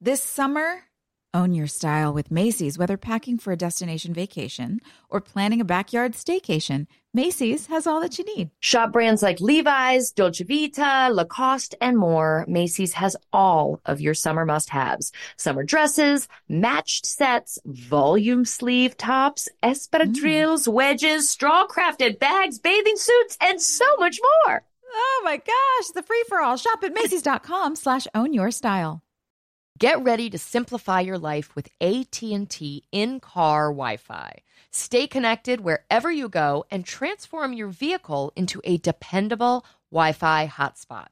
This summer, own your style with Macy's, whether packing for a destination vacation or planning a backyard staycation. Macy's has all that you need. Shop brands like Levi's, Dolce Vita, Lacoste, and more. Macy's has all of your summer must haves summer dresses, matched sets, volume sleeve tops, espadrilles, mm. wedges, straw crafted bags, bathing suits, and so much more. Oh my gosh, the free for all. Shop at Macy's.com slash own your style. Get ready to simplify your life with AT&T in-car Wi-Fi. Stay connected wherever you go and transform your vehicle into a dependable Wi-Fi hotspot.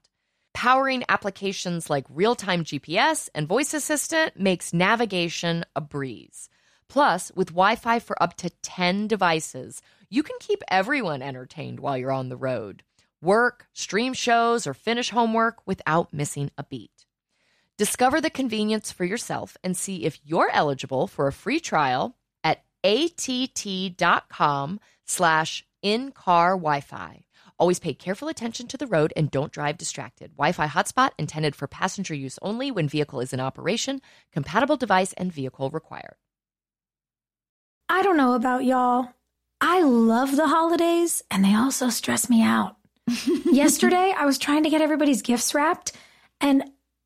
Powering applications like real-time GPS and voice assistant makes navigation a breeze. Plus, with Wi-Fi for up to 10 devices, you can keep everyone entertained while you're on the road. Work, stream shows, or finish homework without missing a beat. Discover the convenience for yourself and see if you're eligible for a free trial at att.com slash in-car Wi-Fi. Always pay careful attention to the road and don't drive distracted. Wi-Fi hotspot intended for passenger use only when vehicle is in operation. Compatible device and vehicle required. I don't know about y'all. I love the holidays and they also stress me out. Yesterday, I was trying to get everybody's gifts wrapped and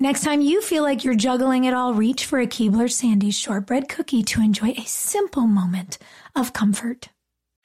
Next time you feel like you're juggling it all, reach for a Keebler Sandies shortbread cookie to enjoy a simple moment of comfort.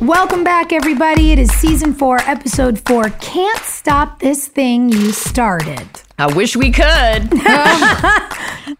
Welcome back, everybody. It is season four, episode four. Can't stop this thing you started. I wish we could.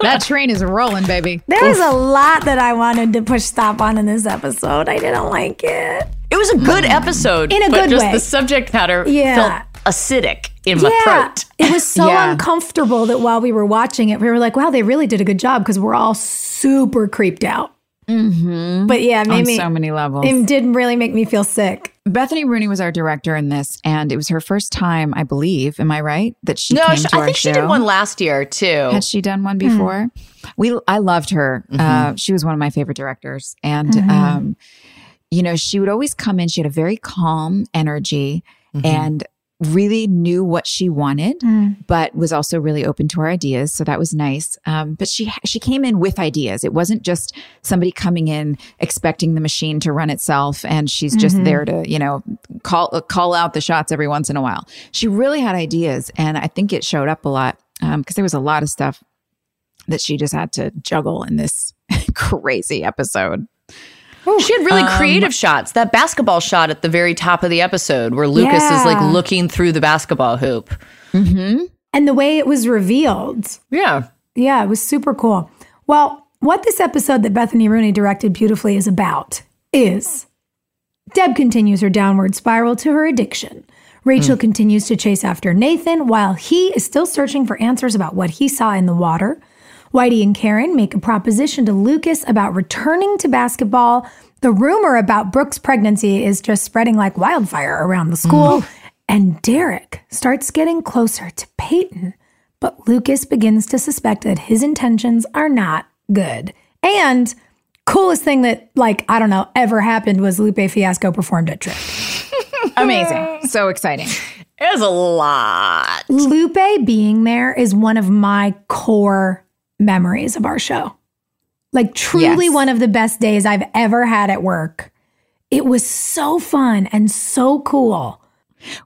that train is rolling, baby. There was a lot that I wanted to push stop on in this episode. I didn't like it. It was a good mm. episode, in a but good just way. the subject matter Yeah. felt acidic in my yeah, throat. it was so Yeah. uncomfortable that while we were watching it, we were like, "Wow, they really did a good job" because we're all super creeped out. Mm-hmm. But yeah, it made On me. so many levels. it did really make me feel sick. Bethany Rooney was our director in this, and it was her first time, I believe. Am I right? That she no, came she, to I our think show. she did one last year too. Had she done one before? We, I loved her. Uh, she was one of my favorite directors, and um, you know, she would always come in. She had a very calm energy, and really knew what she wanted, mm. but was also really open to our ideas. So that was nice. Um, but she she came in with ideas. It wasn't just somebody coming in expecting the machine to run itself, and she's just mm-hmm. there to you know call call out the shots every once in a while. She really had ideas, and I think it showed up a lot um, because there was a lot of stuff that she just had to juggle in this crazy episode. She had really Um, creative shots. That basketball shot at the very top of the episode where Lucas is like looking through the basketball hoop. And the way it was revealed. Yeah. Yeah, it was super cool. Well, what this episode that Bethany Rooney directed beautifully is about is Deb continues her downward spiral to her addiction. Rachel continues to chase after Nathan while he is still searching for answers about what he saw in the water. Whitey and Karen make a proposition to Lucas about returning to basketball. The rumor about Brooke's pregnancy is just spreading like wildfire around the school. Mm. And Derek starts getting closer to Peyton, but Lucas begins to suspect that his intentions are not good. And coolest thing that, like, I don't know, ever happened was Lupe Fiasco performed at Trick. Amazing, so exciting. It was a lot. Lupe being there is one of my core memories of our show. Like, truly Yes. one of the best days I've ever had at work. It was so fun and so cool.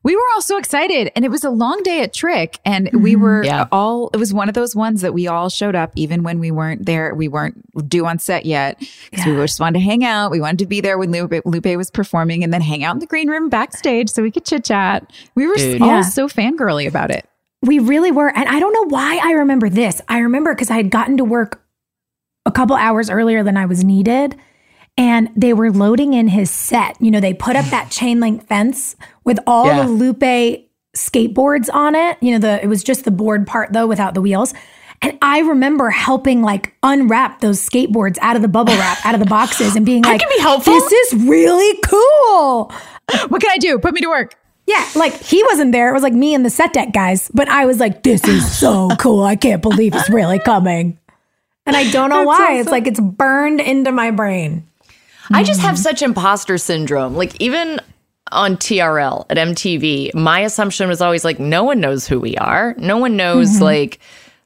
We were all so excited, and it was a long day at Trick, and we mm-hmm. were Yeah. all. It was one of those ones that we all showed up, even when we weren't there. We weren't due on set yet because we just wanted to hang out. We wanted to be there when Lupe, Lupe was performing, and then hang out in the green room backstage so we could chit chat. We were Dude. all Yeah. so fangirly about it. We really were. And I don't know why I remember this. I remember because I had gotten to work a couple hours earlier than I was needed. And they were loading in his set. You know, they put up that chain link fence with all Yeah. the Lupe skateboards on it. You know, the it was just the board part though, without the wheels. And I remember helping like unwrap those skateboards out of the bubble wrap, out of the boxes, and being like, I can be helpful. This is really cool. What can I do? Put me to work. Yeah, like he wasn't there. It was like me and the set deck guys. But I was like, this is so cool. I can't believe it's really coming. And I don't know why. It's like it's burned into my brain. I just have such imposter syndrome. Like even on TRL at MTV, my assumption was always like no one knows who we are. No one knows mm-hmm. like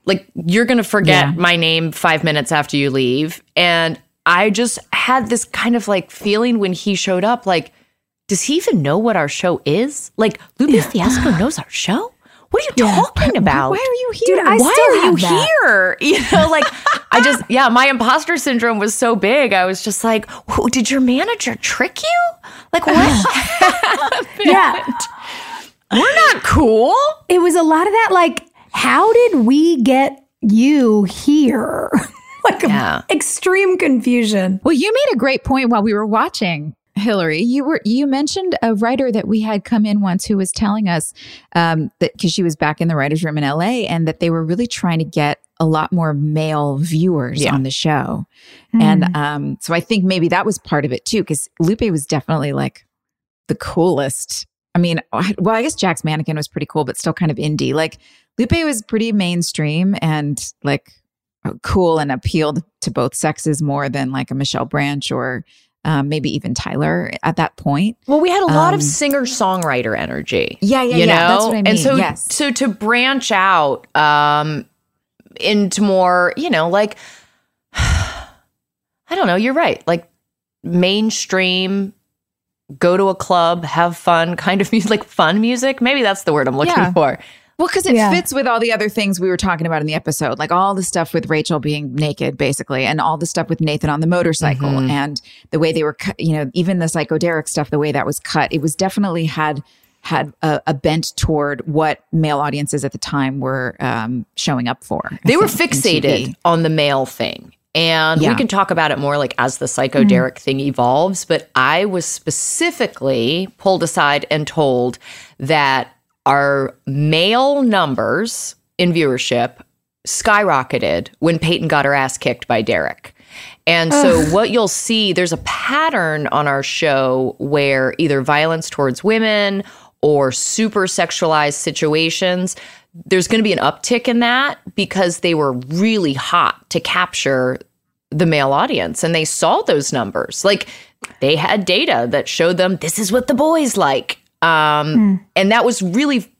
like you're going to forget Yeah. my name 5 minutes after you leave. And I just had this kind of like feeling when he showed up like does he even know what our show is? Like Lupe Fiasco knows our show? What are you talking about? Why are you here? Dude, I why still are you that. here? You know, like I just yeah, my imposter syndrome was so big. I was just like, did your manager trick you? Like what? Uh-huh. Yeah. We're not cool. It was a lot of that, like, how did we get you here? like Yeah. extreme confusion. Well, you made a great point while we were watching. Hilarie, you were you mentioned a writer that we had come in once who was telling us um, that because she was back in the writers' room in LA and that they were really trying to get a lot more male viewers Yeah. on the show, and um, so I think maybe that was part of it too because Lupe was definitely like the coolest. I mean, well, I guess Jack's mannequin was pretty cool, but still kind of indie. Like Lupe was pretty mainstream and like cool and appealed to both sexes more than like a Michelle Branch or um, maybe even Tyler at that point. Well, we had a lot of Um, singer songwriter energy. Yeah, yeah, you know, yeah. That's what I mean. and so yes. so to branch out um into more, you know, like I don't know. You're right. Like mainstream. Go to a club, have fun, kind of music, like fun music. Maybe that's the word I'm looking Yeah. for. Well, because it Yeah. fits with all the other things we were talking about in the episode, like all the stuff with Rachel being naked, basically, and all the stuff with Nathan on the motorcycle, Mhm. and the way they were, cut, you know, even the Psycho Derek stuff, the way that was cut, it was definitely had had a, a bent toward what male audiences at the time were um, showing up for. I they were think, in fixated on the male thing. And we can talk about it more like as the Psycho Derek thing evolves. But I was specifically pulled aside and told that our male numbers in viewership skyrocketed when Peyton got her ass kicked by Derek. And so, what you'll see, there's a pattern on our show where either violence towards women or super sexualized situations, there's going to be an uptick in that because they were really hot to capture the male audience and they saw those numbers. Like they had data that showed them this is what the boys like. Um, And that was really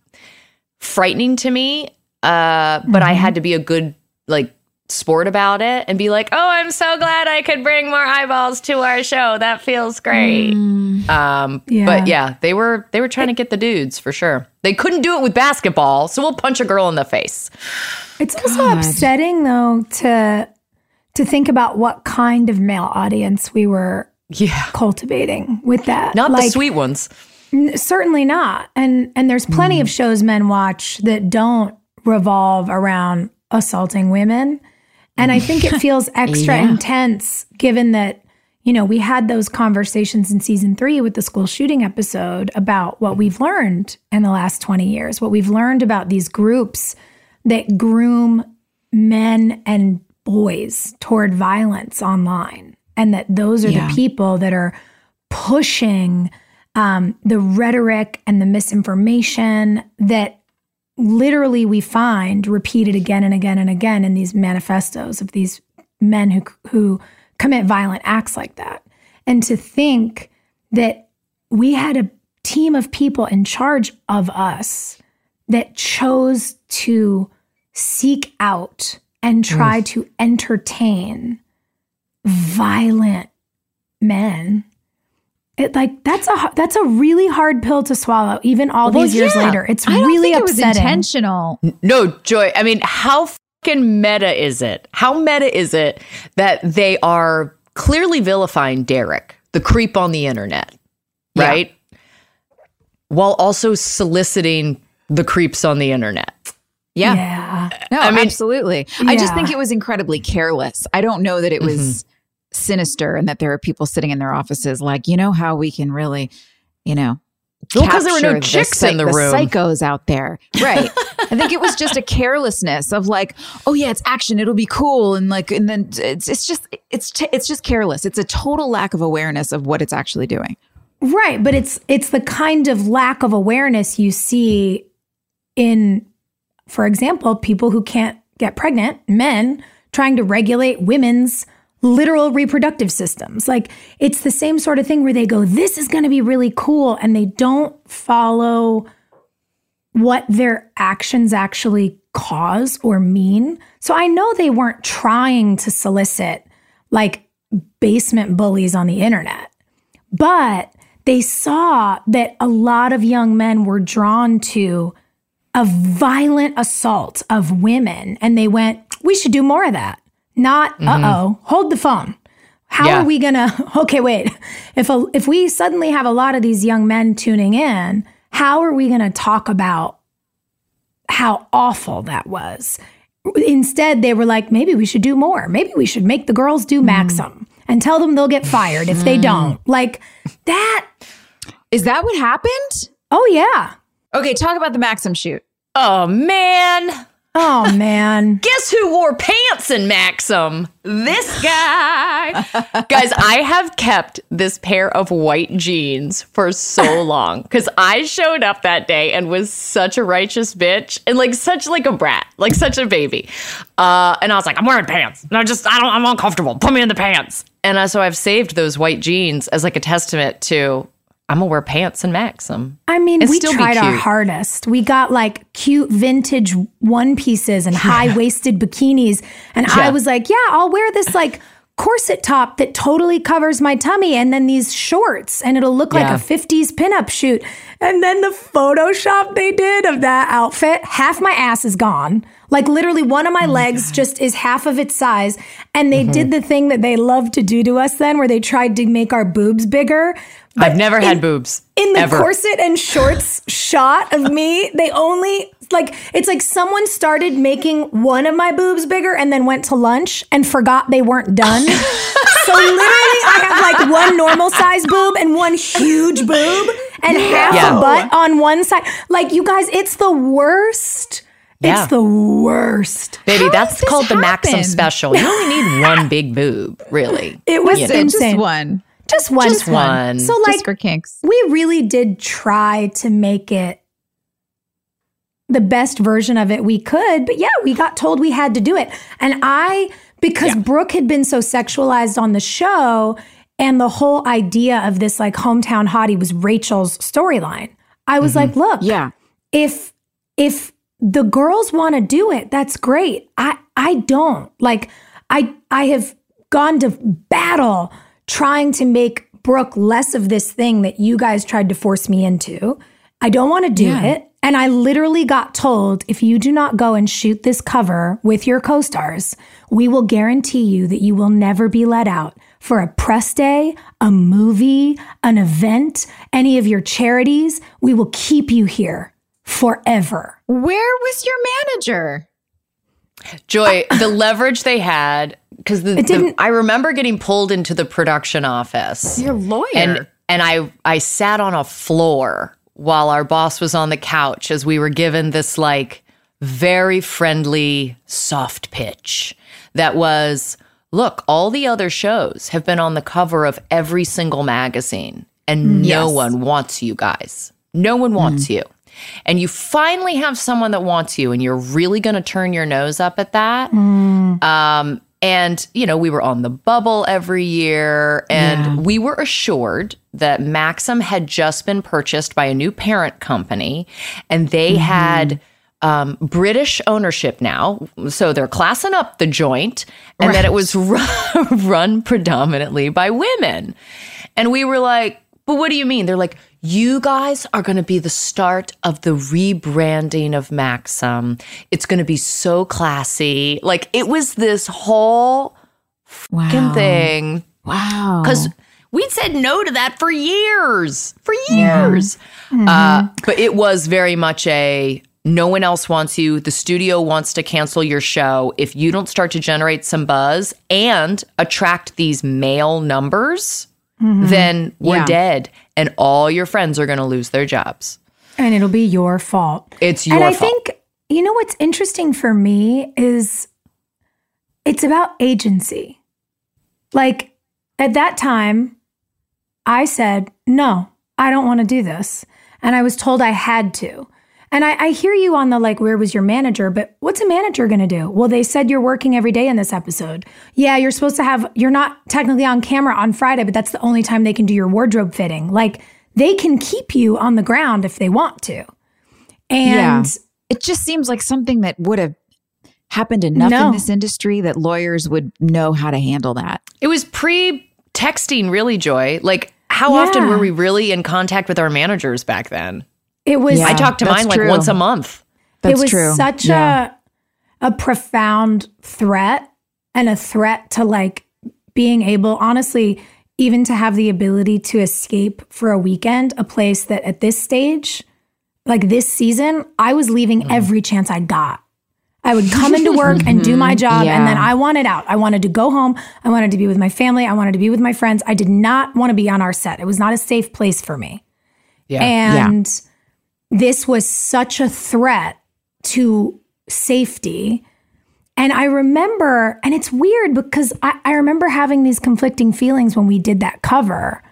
frightening to me. Uh, but I had to be a good, like, sport about it and be like, oh, I'm so glad I could bring more eyeballs to our show. That feels great. Um, Yeah. But yeah, they were they were trying to get the dudes for sure. They couldn't do it with basketball, so we'll punch a girl in the face. It's also upsetting though to to think about what kind of male audience we were Yeah, cultivating with that. not the sweet ones. N- certainly not. And and there's plenty of mm. shows men watch that don't revolve around assaulting women. And I think it feels extra Yeah. intense given that you know, we had those conversations in season three with the school shooting episode about what we've learned in the last 20 years, what we've learned about these groups that groom men and boys toward violence online. And that those are Yeah. the people that are pushing um, the rhetoric and the misinformation that literally we find repeated again and again and again in these manifestos of these men who who commit violent acts like that. And to think that we had a team of people in charge of us that chose to seek out and try to entertain violent men. It like that's a that's a really hard pill to swallow even all Well, these years yeah. later. It's I don't really think it was upsetting. intentional. No, Joy. I mean, how fucking meta is it? How meta is it that they are clearly vilifying Derek, the creep on the internet, Yeah. right? While also soliciting the creeps on the internet. Yeah. yeah. No, I mean- absolutely. I just think it was incredibly careless. I don't know that it was mm-hmm. Sinister and that there are people sitting in their offices like, you know how we can really, you know, Well, 'cause there were no capture chicks in the room. psychos out there. Right. I think it was just a carelessness of like, oh yeah, it's action, it'll be cool and like and then it's it's just it's t- it's just careless. It's a total lack of awareness of what it's actually doing. Right, but it's it's the kind of lack of awareness you see in for example, people who can't get pregnant, men trying to regulate women's literal reproductive systems. Like it's the same sort of thing where they go this is going to be really cool and they don't follow what their actions actually cause or mean. So I know they weren't trying to solicit like basement bullies on the internet. But they saw that a lot of young men were drawn to a violent assault of women and they went, we should do more of that. Not, uh oh, hold the phone. How Yeah. are we gonna? Okay, wait. If a, if we suddenly have a lot of these young men tuning in, how are we gonna talk about how awful that was? Instead, they were like, maybe we should do more. Maybe we should make the girls do Maxim and tell them they'll get fired if they don't. Like that. Is that what happened? Oh yeah. Okay, talk about the Maxim shoot. Oh man. Oh man. Guess who wore pants in Maxim? This guy. Guys, I have kept this pair of white jeans for so long because I showed up that day and was such a righteous bitch and like such like a brat, like such a baby. Uh, and I was like, I'm wearing pants. And I just, I don't, I'm uncomfortable. Put me in the pants. And uh, so I've saved those white jeans as like a testament to I'm gonna wear pants in Maxim. Um, I mean, And we tried our hardest. We got like cute vintage one pieces and high waisted bikinis. And I was like, yeah, I'll wear this like corset top that totally covers my tummy and then these shorts and it'll look Yeah. like a 50s pinup shoot. And then the Photoshop they did of that outfit, half my ass is gone. Like literally one of my oh legs just is half of its size. And they did mm-hmm. the thing that they love to do to us then where they tried to make our boobs bigger. But I've never had in- boobs. in the ever. corset and shorts shot of me, they only like it's like someone started making one of my boobs bigger and then went to lunch and forgot they weren't done. so literally I have like one normal size boob and one huge boob and half Yeah. a butt on one side. Like you guys, it's the worst. Yeah. It's the worst. Baby, How that's does this called the Maxim special. You only need one big boob, really. It was Listen, insane. just one. Just one. Just one. So Just like for kinks. we really did try to make it the best version of it we could, but yeah, we got told we had to do it. And I because Brooke had been so sexualized on the show and the whole idea of this like hometown hottie was Rachel's storyline. I was mm-hmm. like, look, Yeah. if if the girls want to do it that's great i i don't like i i have gone to battle trying to make brooke less of this thing that you guys tried to force me into i don't want to do Yeah. it and i literally got told if you do not go and shoot this cover with your co-stars we will guarantee you that you will never be let out for a press day, a movie, an event, any of your charities. We will keep you here forever. Where was your manager? Joy, the leverage they had because the, It the- didn't- I remember getting pulled into the production office. Your lawyer. and and I I sat on a floor while our boss was on the couch as we were given this like very friendly soft pitch that was look all the other shows have been on the cover of every single magazine and no Yes. one wants you guys no one wants mm. you and you finally have someone that wants you and you're really going to turn your nose up at that um, and, you know, we were on the bubble every year, and we were assured that Maxim had just been purchased by a new parent company, and they had um, British ownership now. So they're classing up the joint, and that it was run, run predominantly by women. And we were like, but what do you mean? They're like, you guys are going to be the start of the rebranding of Maxim. It's going to be so classy. Like it was this whole wow. thing Wow. because we'd said no to that for years, for years. Uh, but it was very much a no one else wants you. The studio wants to cancel your show if you don't start to generate some buzz and attract these male numbers. Mm-hmm. Then we're Yeah. dead, and all your friends are going to lose their jobs. And it'll be your fault. It's your and I fault. think, you know, what's interesting for me is it's about agency. Like at that time, I said, no, I don't want to do this. And I was told I had to. And I, I hear you on the like, where was your manager? But what's a manager going to do? Well, they said you're working every day in this episode. Yeah, you're supposed to have, you're not technically on camera on Friday, but that's the only time they can do your wardrobe fitting. Like they can keep you on the ground if they want to. yeah. And It just seems like something that would have happened enough No. in this industry that lawyers would know how to handle that. It was pre texting, really, Joy. Like, how Yeah. often were we really in contact with our managers back then? It was Yeah. I talked to that's mine like once a month. That's it was true. such Yeah. a a profound threat and a threat to like being able honestly even to have the ability to escape for a weekend a place that at this stage like this season I was leaving Mm. every chance I got I would come into work and do my job Yeah. and then I wanted out. I wanted to go home. I wanted to be with my family. I wanted to be with my friends. I did not want to be on our set. It was not a safe place for me. Yeah. And this was such a threat to safety. And I remember, and it's weird because I, I remember having these conflicting feelings when we did that cover.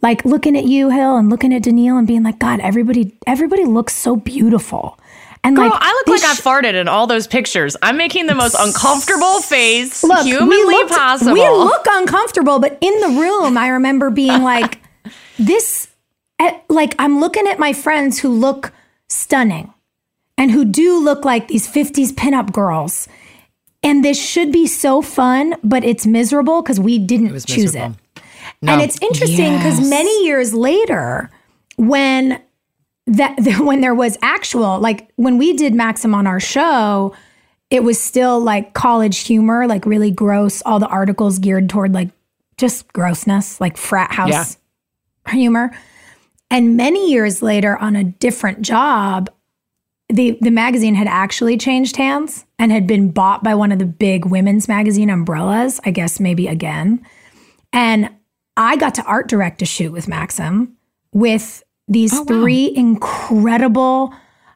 Like looking at you, Hill, and looking at Danneel and being like, God, everybody, everybody looks so beautiful. And Girl, like I look like I farted in all those pictures. I'm making the most uncomfortable face Look, humanly we looked- possible. We look uncomfortable, but in the room, I remember being like, this, at, like, I'm looking at my friends who look stunning and who do look like these 50s pinup girls. And this should be so fun, but it's miserable because we didn't choose miserable. it. And it's interesting because Yes. many years later, when that when there was actual like when we did Maxim on our show, it was still like college humor, like really gross. All the articles geared toward like just grossness, like frat house humor. And many years later, on a different job, the the magazine had actually changed hands and had been bought by one of the big women's magazine umbrellas. I guess maybe again. And I got to art direct a shoot with Maxim with these three incredible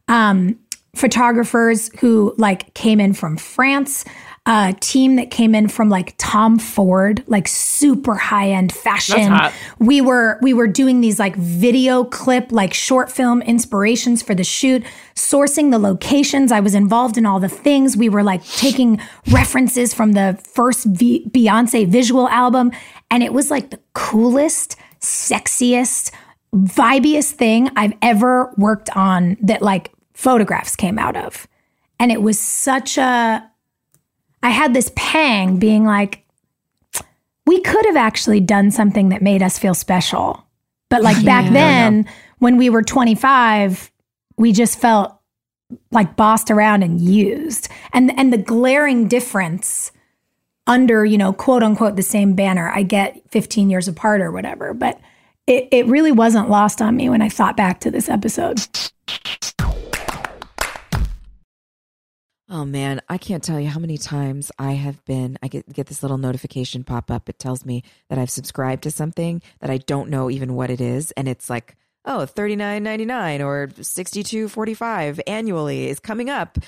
um, photographers who like came in from France, a team that came in from like Tom Ford, like super high end fashion. We were we were doing these like video clip, like short film inspirations for the shoot, sourcing the locations. I was involved in all the things. We were like taking references from the first v- Beyonce visual album, and it was like the coolest, sexiest, vibiest thing I've ever worked on that like photographs came out of. And it was such a I had this pang being like, we could have actually done something that made us feel special. But like back then, when we were 25, we just felt like bossed around and used. And and the glaring difference under, you know, quote unquote the same banner. I get 15 years apart or whatever, but it, it really wasn't lost on me when I thought back to this episode. Oh man, I can't tell you how many times I have been I get get this little notification pop up. It tells me that I've subscribed to something that I don't know even what it is and it's like, oh, $39.99 or $62.45 annually is coming up.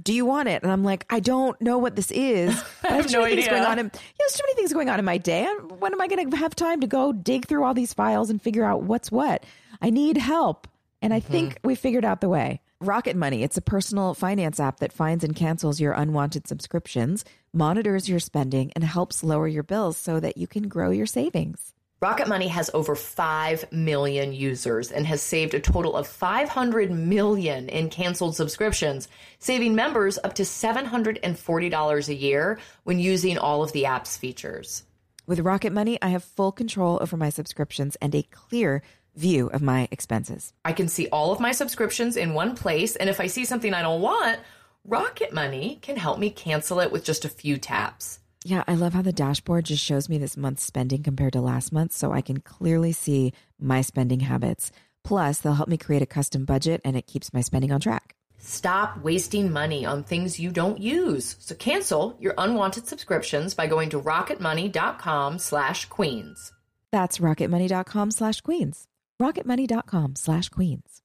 Do you want it? And I'm like, I don't know what this is. I have, no idea. going on. In, yeah, there's too many things going on in my day. When am I going to have time to go dig through all these files and figure out what's what? I need help. And I mm-hmm. think we figured out the way. Rocket Money, it's a personal finance app that finds and cancels your unwanted subscriptions, monitors your spending, and helps lower your bills so that you can grow your savings. Rocket Money has over 5 million users and has saved a total of 500 million in canceled subscriptions, saving members up to $740 a year when using all of the app's features. With Rocket Money, I have full control over my subscriptions and a clear view of my expenses. I can see all of my subscriptions in one place, and if I see something I don't want, Rocket Money can help me cancel it with just a few taps. Yeah, I love how the dashboard just shows me this month's spending compared to last month so I can clearly see my spending habits. Plus, they'll help me create a custom budget and it keeps my spending on track. Stop wasting money on things you don't use. So cancel your unwanted subscriptions by going to rocketmoney.com slash queens. That's rocketmoney.com slash queens. Rocketmoney.com slash queens.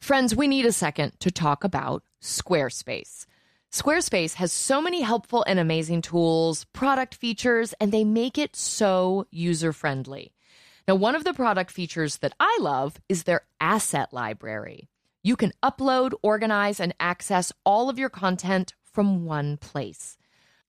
Friends, we need a second to talk about Squarespace. Squarespace has so many helpful and amazing tools, product features, and they make it so user friendly. Now, one of the product features that I love is their asset library. You can upload, organize, and access all of your content from one place.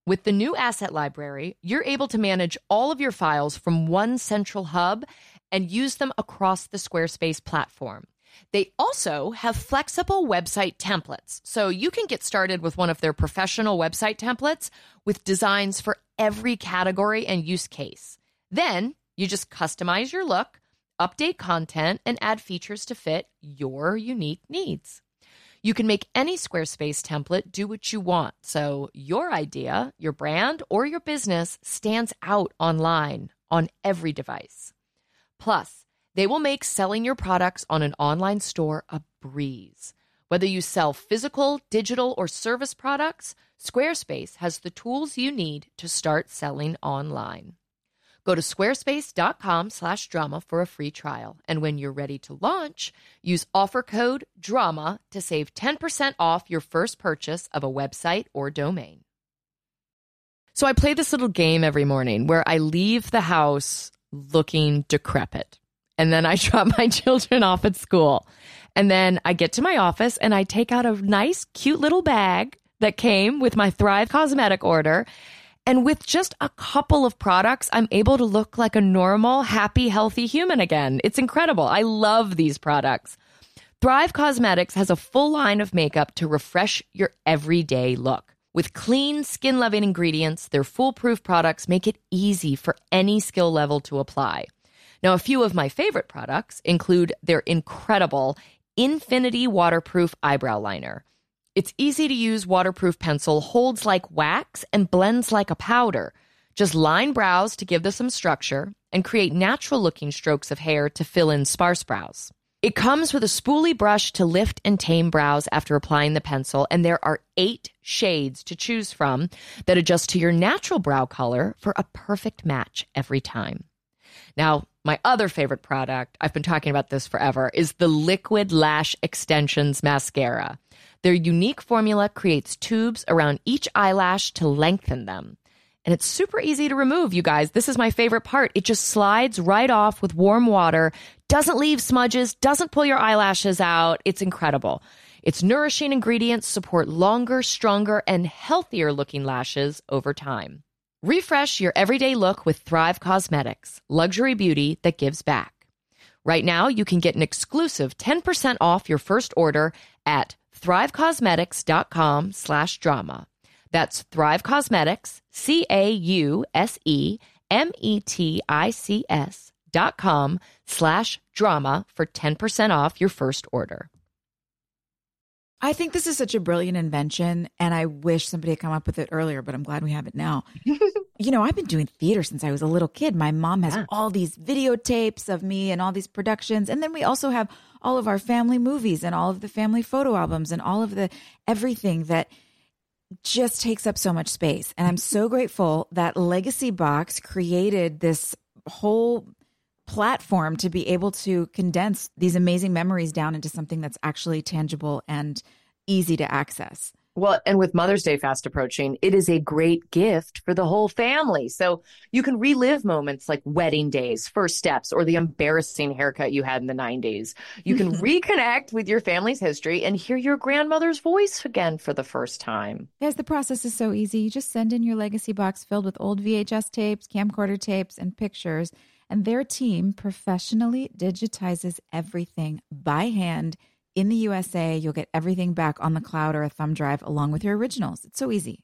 With the new asset library, you're able to manage all of your files from one central hub and use them across the Squarespace platform. They also have flexible website templates, so you can get started with one of their professional website templates with designs for every category and use case. Then you just customize your look, update content, and add features to fit your unique needs. You can make any Squarespace template do what you want, so your idea, your brand, or your business stands out online on every device. Plus, they will make selling your products on an online store a breeze. Whether you sell physical, digital, or service products, Squarespace has the tools you need to start selling online. Go to squarespace.com slash drama for a free trial. And when you're ready to launch, use offer code DRAMA to save 10% off your first purchase of a website or domain. So I play this little game every morning where I leave the house looking decrepit. And then I drop my children off at school. And then I get to my office and I take out a nice, cute little bag that came with my Thrive cosmetic order. And with just a couple of products, I'm able to look like a normal, happy, healthy human again. It's incredible. I love these products. Thrive Causemetics has a full line of makeup to refresh your everyday look. With clean, skin loving ingredients, their foolproof products make it easy for any skill level to apply. Now, a few of my favorite products include their incredible Infinity Waterproof Eyebrow Liner. Its easy to use waterproof pencil holds like wax and blends like a powder. Just line brows to give them some structure and create natural looking strokes of hair to fill in sparse brows. It comes with a spoolie brush to lift and tame brows after applying the pencil, and there are eight shades to choose from that adjust to your natural brow color for a perfect match every time. Now, my other favorite product, I've been talking about this forever, is the Liquid Lash Extensions Mascara. Their unique formula creates tubes around each eyelash to lengthen them. And it's super easy to remove, you guys. This is my favorite part. It just slides right off with warm water, doesn't leave smudges, doesn't pull your eyelashes out. It's incredible. Its nourishing ingredients support longer, stronger, and healthier looking lashes over time. Refresh your everyday look with Thrive Causemetics, luxury beauty that gives back. Right now, you can get an exclusive 10% off your first order at thrivecausemetics.com slash drama. That's Thrive Causemetics, C-A-U-S-E-M-E-T-I-C-S dot com slash drama for 10% off your first order. I think this is such a brilliant invention, and I wish somebody had come up with it earlier, but I'm glad we have it now. you know, I've been doing theater since I was a little kid. My mom has Yeah. all these videotapes of me and all these productions. And then we also have all of our family movies and all of the family photo albums and all of the everything that just takes up so much space. And I'm so grateful that Legacy Box created this whole platform to be able to condense these amazing memories down into something that's actually tangible and easy to access. Well, and with Mother's Day fast approaching, it is a great gift for the whole family. So you can relive moments like wedding days, first steps, or the embarrassing haircut you had in the 90s. You can reconnect with your family's history and hear your grandmother's voice again for the first time. Guys, the process is so easy. You just send in your legacy box filled with old VHS tapes, camcorder tapes, and pictures, and their team professionally digitizes everything by hand in the USA. You'll get everything back on the cloud or a thumb drive along with your originals. It's so easy.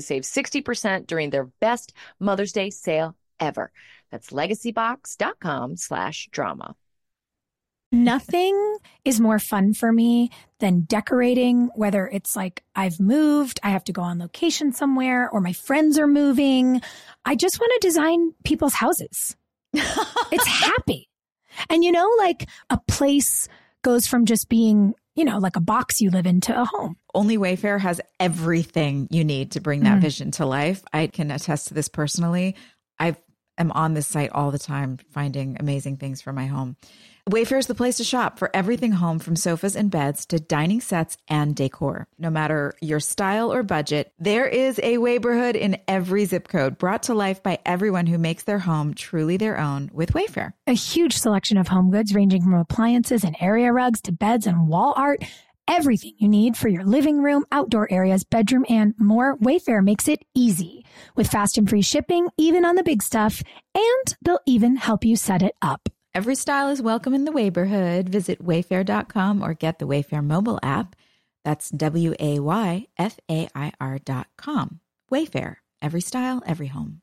to save 60% during their best Mother's Day sale ever. That's legacybox.com slash drama. Nothing is more fun for me than decorating, whether it's like I've moved, I have to go on location somewhere, or my friends are moving. I just want to design people's houses. it's happy. And you know, like a place goes from just being, you know, like a box you live in to a home. Only Wayfair has everything you need to bring that Mm. vision to life. I can attest to this personally. I am on this site all the time finding amazing things for my home. Wayfair is the place to shop for everything home from sofas and beds to dining sets and decor. No matter your style or budget, there is a Wayborhood in every zip code brought to life by everyone who makes their home truly their own with Wayfair. A huge selection of home goods ranging from appliances and area rugs to beds and wall art. Everything you need for your living room, outdoor areas, bedroom, and more. Wayfair makes it easy with fast and free shipping, even on the big stuff, and they'll even help you set it up. Every style is welcome in the Wayborhood. Visit wayfair.com or get the Wayfair mobile app. That's W A Y F A I R.com. Wayfair. Every style, every home.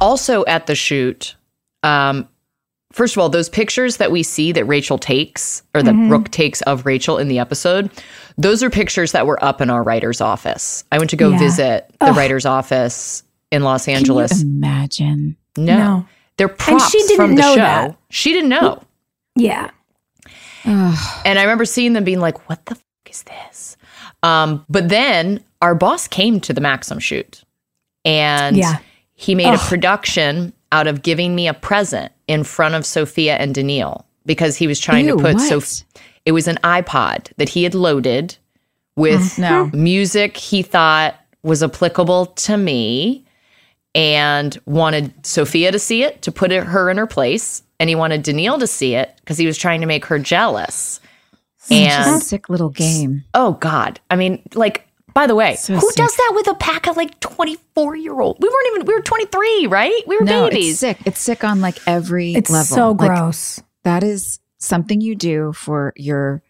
Also at the shoot, um, first of all, those pictures that we see that Rachel takes or that Brooke takes of Rachel in the episode, those are pictures that were up in our writer's office. I went to go Yeah. visit the Ugh. writer's office in Los Angeles. imagine? no. No. They're props she didn't from the know show. that. She didn't know. Yeah. Ugh. And I remember seeing them being like, what the f- is this? Um, but then our boss came to the Maxim shoot and Yeah. he made a production out of giving me a present in front of Sophia and Danneel because he was trying Ew, to put so it was an iPod that he had loaded with mm, No. music he thought was applicable to me and wanted Sophia to see it to put it, her in her place. And he wanted Danneel to see it because he was trying to make her jealous. Such a And sick little game. oh God. I mean, like, by the way, So who sick. does that with a pack of like 24 year old? We weren't even, we were 23, right? We were No, babies. it's sick. It's sick on like every level. It's level. so Like, gross. that is something you do for your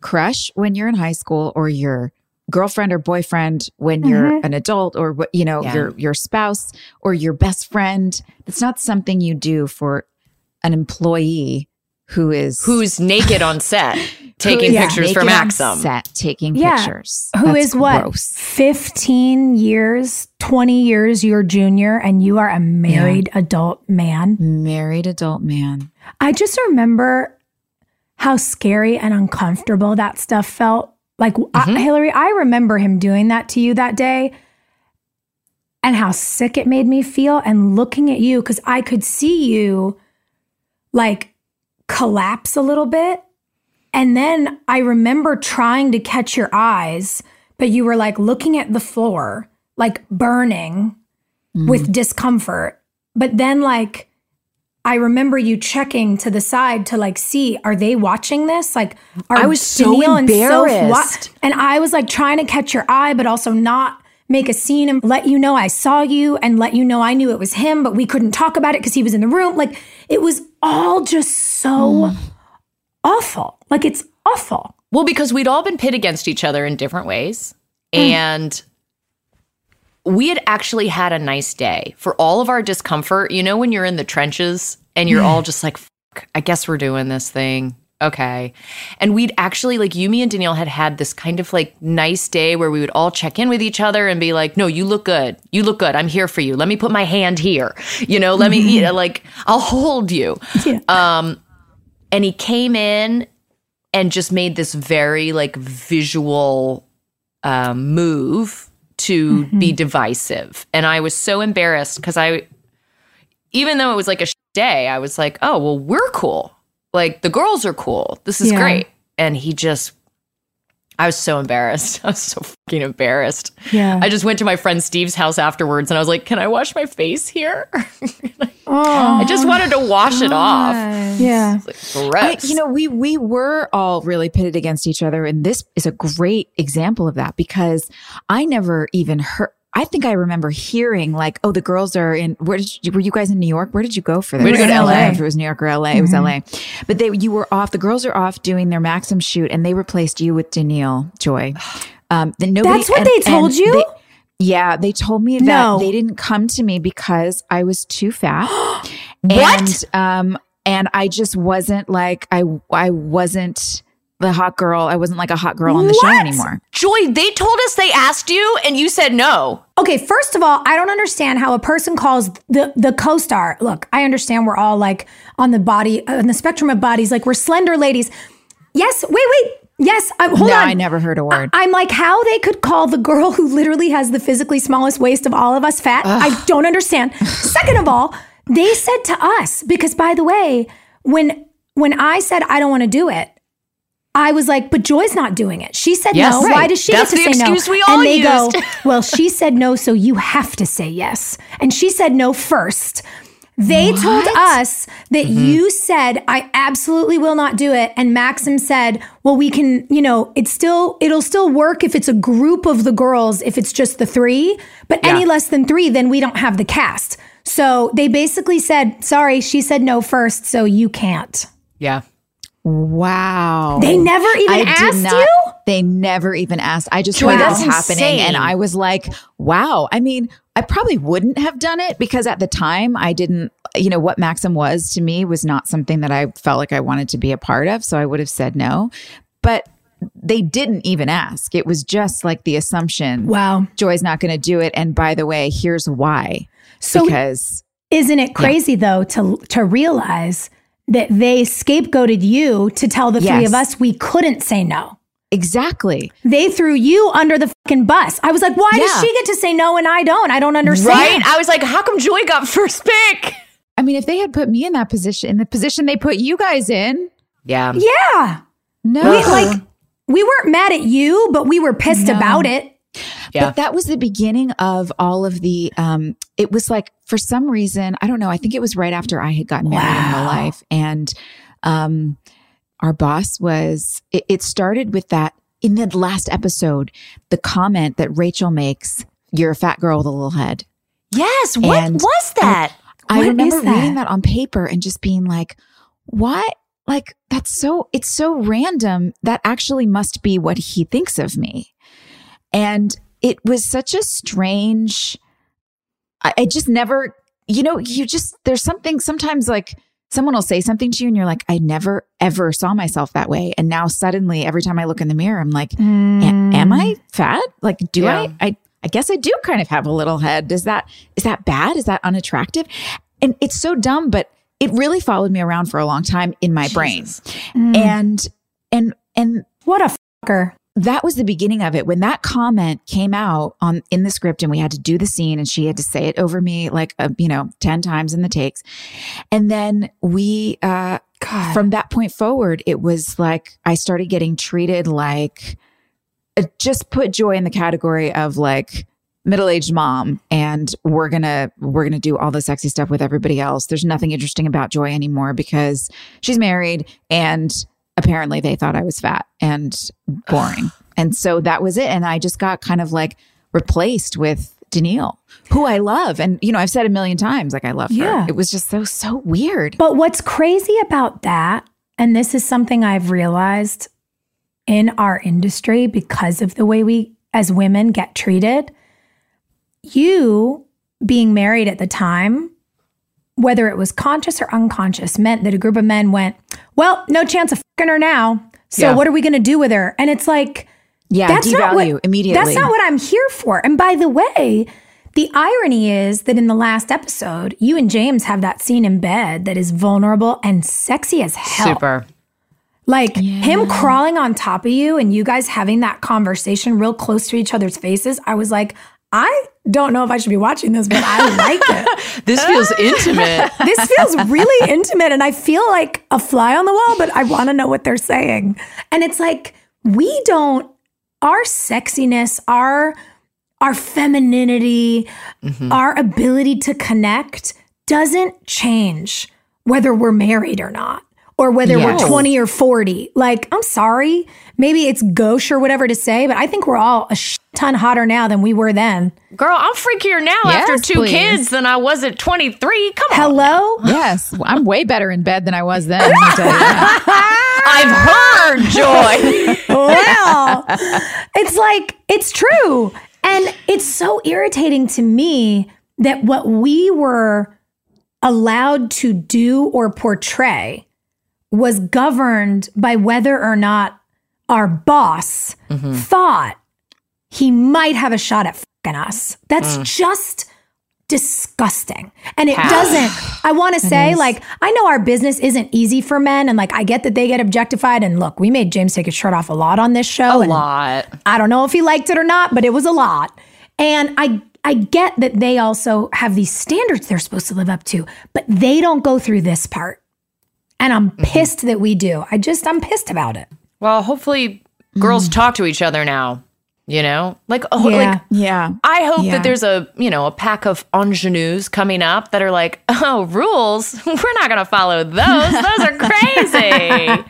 crush when you're in high school or your girlfriend or boyfriend when you're mm-hmm. an adult or what you know Yeah. your your spouse or your best friend it's not something you do for an employee who is Who's naked on set who taking is pictures for naked Maxim? set taking Yeah. pictures Who That's is what? gross. 15 years, 20 years your junior, and you are a married adult man. married adult man I just remember how scary and uncomfortable that stuff felt. Like, I, mm-hmm. Hilarie, I remember him doing that to you that day and how sick it made me feel. And looking at you, because I could see you like collapse a little bit. And then I remember trying to catch your eyes, but you were like looking at the floor, like burning with mm. discomfort. But then, like, I remember you checking to the side to like see are they watching this? Like, are I was so Danneel and Soph wa- embarrassed. and I was like trying to catch your eye, but also not make a scene and let you know I saw you and let you know I knew it was him, but we couldn't talk about it because he was in the room. Like, it was all just so mm. Awful. Like, it's awful. Well, because we'd all been pit against each other in different ways. And we had actually had a nice day for all of our discomfort. You know, when you're in the trenches and you're all just like, Fuck, I guess we're doing this thing. Okay. And we'd actually, like, you, me, and Danneel had had this kind of like nice day where we would all check in with each other and be like, no, you look good. You look good. I'm here for you. Let me put my hand here. You know, let me, you know, like, I'll hold you. Yeah. Um, and he came in and just made this very like visual um, move to be divisive. And i was so embarrassed because i even though it was like a sh- day i was like oh well we're cool. Like the girls are cool. This is Yeah. great. And he just i was so embarrassed i was so fucking embarrassed Yeah. i just went to my friend steve's house afterwards and i was like can i wash my face here oh, i just oh, wanted to wash it off yeah. Like, I, you know, we we were all really pitted against each other, and this is a great example of that because I never even heard. I think I remember hearing like, "Oh, the girls are in." Where did you, were you guys in New York? Where did you go for this? We go to I don't know LA. If it was New York or LA, it was LA. But they, you were off. The girls are off doing their Maxim shoot, and they replaced you with Danneel Joy. Um, then nobody. That's what they told you? they- yeah, they told me that No. they didn't come to me because I was too fat. What? And, um, and I just wasn't like I I wasn't the hot girl. I wasn't like a hot girl on the show anymore. Joy, they told us they asked you and you said no. Okay, first of all, I don't understand how a person calls the the co-star. Look, I understand we're all like on the body uh, on the spectrum of bodies, like we're slender ladies. Yes, wait, wait. Yes, I, hold no, on. I never heard a word. I'm like, how they could call the girl who literally has the physically smallest waist of all of us fat. I don't understand. Second of all, they said to us because, by the way, when when I said I don't want to do it, I was like, but Joy's not doing it. She said Yes, no. right. Why does she That's get to the say excuse no? we all and they used. go, well, she said no, so you have to say yes. And she said no first. They told us that Mm-hmm. you said I absolutely will not do it and Maxim said, "Well, we can, you know, it's still it'll still work if it's a group of the girls if it's just the 3, but any less than 3 then we don't have the cast." So, they basically said, "Sorry, she said no first, so you can't." Yeah. Wow. They never even I asked not. you? They never even asked. I just Joy, heard that's happening, insane. and I was like, "Wow!" I mean, I probably wouldn't have done it because at the time I didn't. You know what Maxim was to me was not something that I felt like I wanted to be a part of, so I would have said no. But they didn't even ask. It was just like the assumption. Wow. Joy's not going to do it, and by the way, here's why. So because Isn't it crazy though to to realize that they scapegoated you to tell the three of us we couldn't say no? exactly They threw you under the fucking bus. I was like, why does she get to say no and I don't? I don't understand. Right? I was like, how come Joy got first pick? I mean, if they had put me in that position, in the position they put you guys in, Yeah. Yeah. no, We like we weren't mad at you, but we were pissed No. about it. Yeah. But that was the beginning of all of the. Um, it was like for some reason, I don't know. I think it was right after I had gotten married in real Wow. life, and um, our boss was. It, it started with that in the last episode, the comment that Rachel makes, "You're a fat girl with a little head." Yes. What And was that? I What remember that? reading that on paper and just being like, what? Like, that's so, it's so random. That actually must be what he thinks of me. And it was such a strange, I, I just never, you know, you just, there's something sometimes like someone will say something to you and you're like, I never ever saw myself that way. And now suddenly every time I look in the mirror, I'm like, "A- am I mm. fat? Like, do Yeah. I, I, I guess I do kind of have a little head. Is that, is that bad? Is that unattractive? And it's so dumb, but it really followed me around for a long time in my brain. Mm. And, and, and What a fucker. That was the beginning of it. When that comment came out on in the script and we had to do the scene and she had to say it over me like uh, you know 10 times in the takes. And then we uh God. from that point forward it was like i started getting treated like uh, just put joy in the category of like middle-aged mom and we're gonna we're gonna do all the sexy stuff with everybody else. There's nothing interesting about joy anymore because she's married and apparently they thought i was fat and boring and so that was it and i just got kind of like replaced with Danneel, who I love. And, you know, I've said a million times, like, I love Yeah. her. It was just so, so weird. But what's crazy about that, and this is something I've realized in our industry because of the way we as women get treated, you being married at the time, whether it was conscious or unconscious, meant that a group of men went, Well, no chance of fucking her now. So Yeah. what are we going to do with her? And it's like, Yeah, that's not devalue what, immediately. That's not what I'm here for. And by the way, the irony is that in the last episode, you and James have that scene in bed that is vulnerable and sexy as hell. Super. Like him crawling on top of you and you guys having that conversation real close to each other's faces. I was like, I don't know if I should be watching this, but I like it. This feels intimate. This feels really intimate and I feel like a fly on the wall, but I want to know what they're saying. And it's like we don't our sexiness, our our femininity, mm-hmm. our ability to connect doesn't change whether we're married or not or whether Yes. we're 20 or 40. Like, I'm sorry, maybe it's gauche or whatever to say, but I think we're all a ton hotter now than we were then. Girl, I'm freakier now Yes, after two please. kids than I was at 23. Come on. Hello? Yes, I'm way better in bed than I was then. let me tell you that. I've heard joy. well, it's like, it's true. And it's so irritating to me that what we were allowed to do or portray was governed by whether or not our boss mm-hmm. thought he might have a shot at fucking us. That's mm. just disgusting. And it doesn't, I want to say, like, I know our business isn't easy for men. And like, I get that they get objectified. And look, we made James take his shirt off a lot on this show. A and lot. I don't know if he liked it or not, but it was a lot. And I I get that they also have these standards they're supposed to live up to, but they don't go through this part. And I'm mm-hmm. pissed that we do. I just I'm pissed about it. Well, hopefully girls talk to each other now. You know? Like, oh, Yeah. like Yeah. I hope Yeah. that there's a, you know, a pack of ingenues coming up that are like, oh, rules? We're not going to follow those. Those are crazy.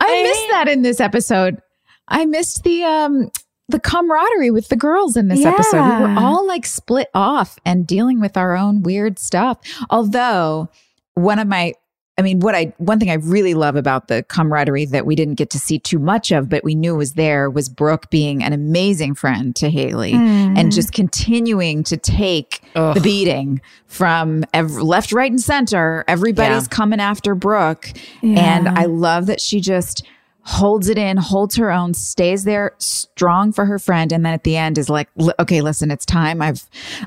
I missed that in this episode. I missed the um the camaraderie with the girls in this episode. We were all like split off and dealing with our own weird stuff. Although one of my I mean, what I one thing I really love about the camaraderie that we didn't get to see too much of, but we knew was there was Brooke being an amazing friend to Haley and just continuing to take the beating from ev- left, right, and center. Everybody's Yeah. coming after Brooke, and I love that she just holds it in, holds her own, stays there strong for her friend, and then at the end is like, "Okay, listen, it's time. I've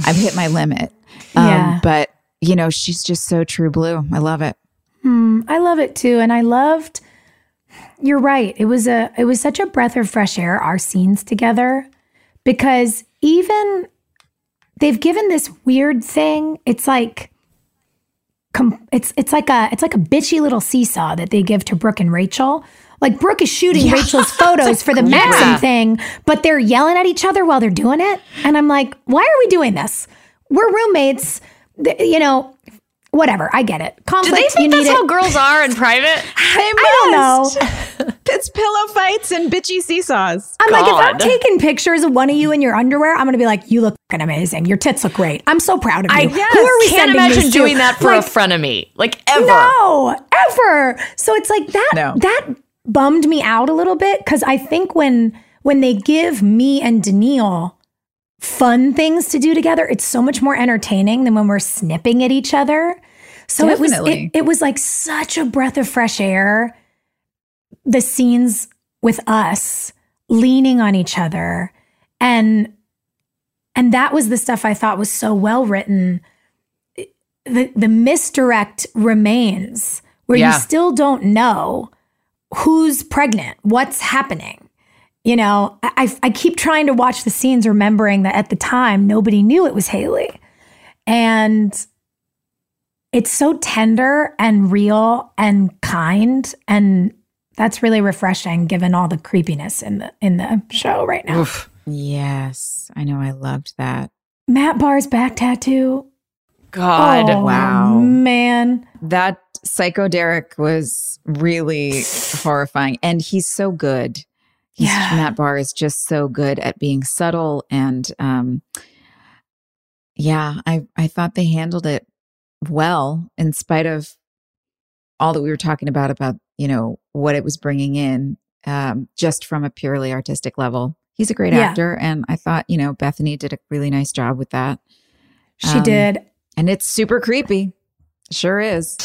I've hit my limit." Um, Yeah. but you know, she's just so true blue. I love it. Hmm, I love it too. And I loved you're right. It was a it was such a breath of fresh air, our scenes together. Because even they've given this weird thing. It's like com- it's it's like a it's like a bitchy little seesaw that they give to Brooke and Rachel. Like Brooke is shooting Rachel's photos for the Maxim Yeah. thing, but they're yelling at each other while they're doing it. And I'm like, why are we doing this? We're roommates. You know, whatever. I get it. Do Conflict. they you think need that's it. how girls are in private? I don't know. It's pillow fights and bitchy seesaws. I'm like, if I'm taking pictures of one of you in your underwear, I'm gonna be like, you look fucking amazing. Your tits look great. I'm so proud of you. Who are we Can't sending imagine these to? doing that for like, a frenemy. Like ever. No, ever. So it's like that. No. That bummed me out a little bit because I think when when they give me and Danneel fun things to do together, it's so much more entertaining than when we're snipping at each other. So it was it, it was like such a breath of fresh air. The scenes with us leaning on each other and and that was the stuff I thought was so well written. The the misdirect remains where Yeah. you still don't know who's pregnant, what's happening. You know, I, I I keep trying to watch the scenes, remembering that at the time nobody knew it was Haley, and it's so tender and real and kind, and that's really refreshing given all the creepiness in the in the show right now. Yes, I know. I loved that. Matt Barr's back tattoo. God. Oh, wow. man. That Psycho Derek was really horrifying, and he's so good. Yeah. Matt Barr is just so good at being subtle, and um, yeah, I I thought they handled it well, in spite of all that we were talking about about you know what it was bringing in, um, just from a purely artistic level. He's a great Yeah. actor, and I thought you know Bethany did a really nice job with that, She Um, did. and it's super creepy. Sure is.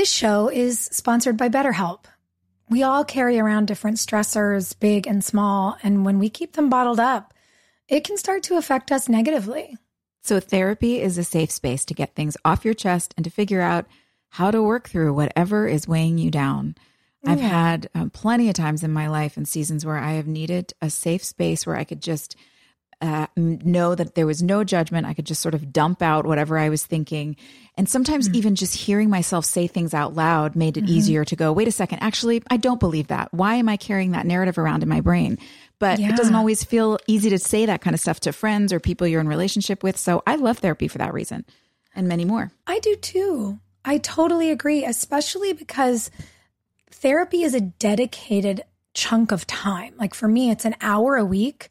This show is sponsored by BetterHelp. We all carry around different stressors, big and small, and when we keep them bottled up, it can start to affect us negatively. So, therapy is a safe space to get things off your chest and to figure out how to work through whatever is weighing you down. I've had um, plenty of times in my life and seasons where I have needed a safe space where I could just uh, know that there was no judgment. I could just sort of dump out whatever I was thinking. And sometimes even just hearing myself say things out loud made it easier to go, wait a second, actually, I don't believe that. Why am I carrying that narrative around in my brain? But it doesn't always feel easy to say that kind of stuff to friends or people you're in relationship with. So I love therapy for that reason and many more. I do too. I totally agree, especially because therapy is a dedicated chunk of time. Like for me, it's an hour a week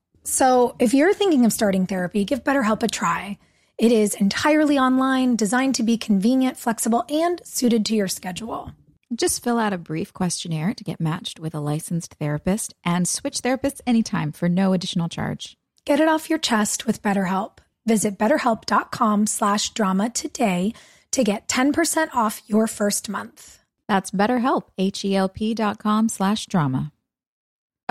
So if you're thinking of starting therapy, give BetterHelp a try. It is entirely online, designed to be convenient, flexible, and suited to your schedule. Just fill out a brief questionnaire to get matched with a licensed therapist and switch therapists anytime for no additional charge. Get it off your chest with BetterHelp. Visit betterhelp.com slash drama today to get 10% off your first month. That's BetterHelp, H-E-L-P dot com slash drama.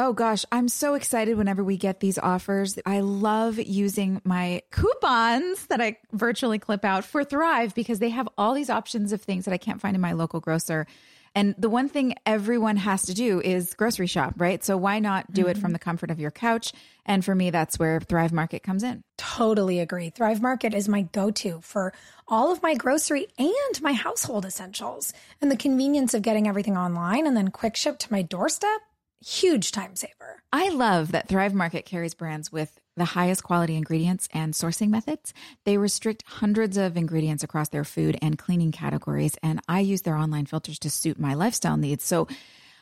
Oh gosh, I'm so excited whenever we get these offers. I love using my coupons that I virtually clip out for Thrive because they have all these options of things that I can't find in my local grocer. And the one thing everyone has to do is grocery shop, right? So why not do it from mm-hmm. the comfort of your couch? And for me, that's where Thrive Market comes in. Totally agree. Thrive Market is my go to for all of my grocery and my household essentials. And the convenience of getting everything online and then quick ship to my doorstep, huge time saver. I love that Thrive Market carries brands with the highest quality ingredients and sourcing methods. They restrict hundreds of ingredients across their food and cleaning categories, and I use their online filters to suit my lifestyle needs. So,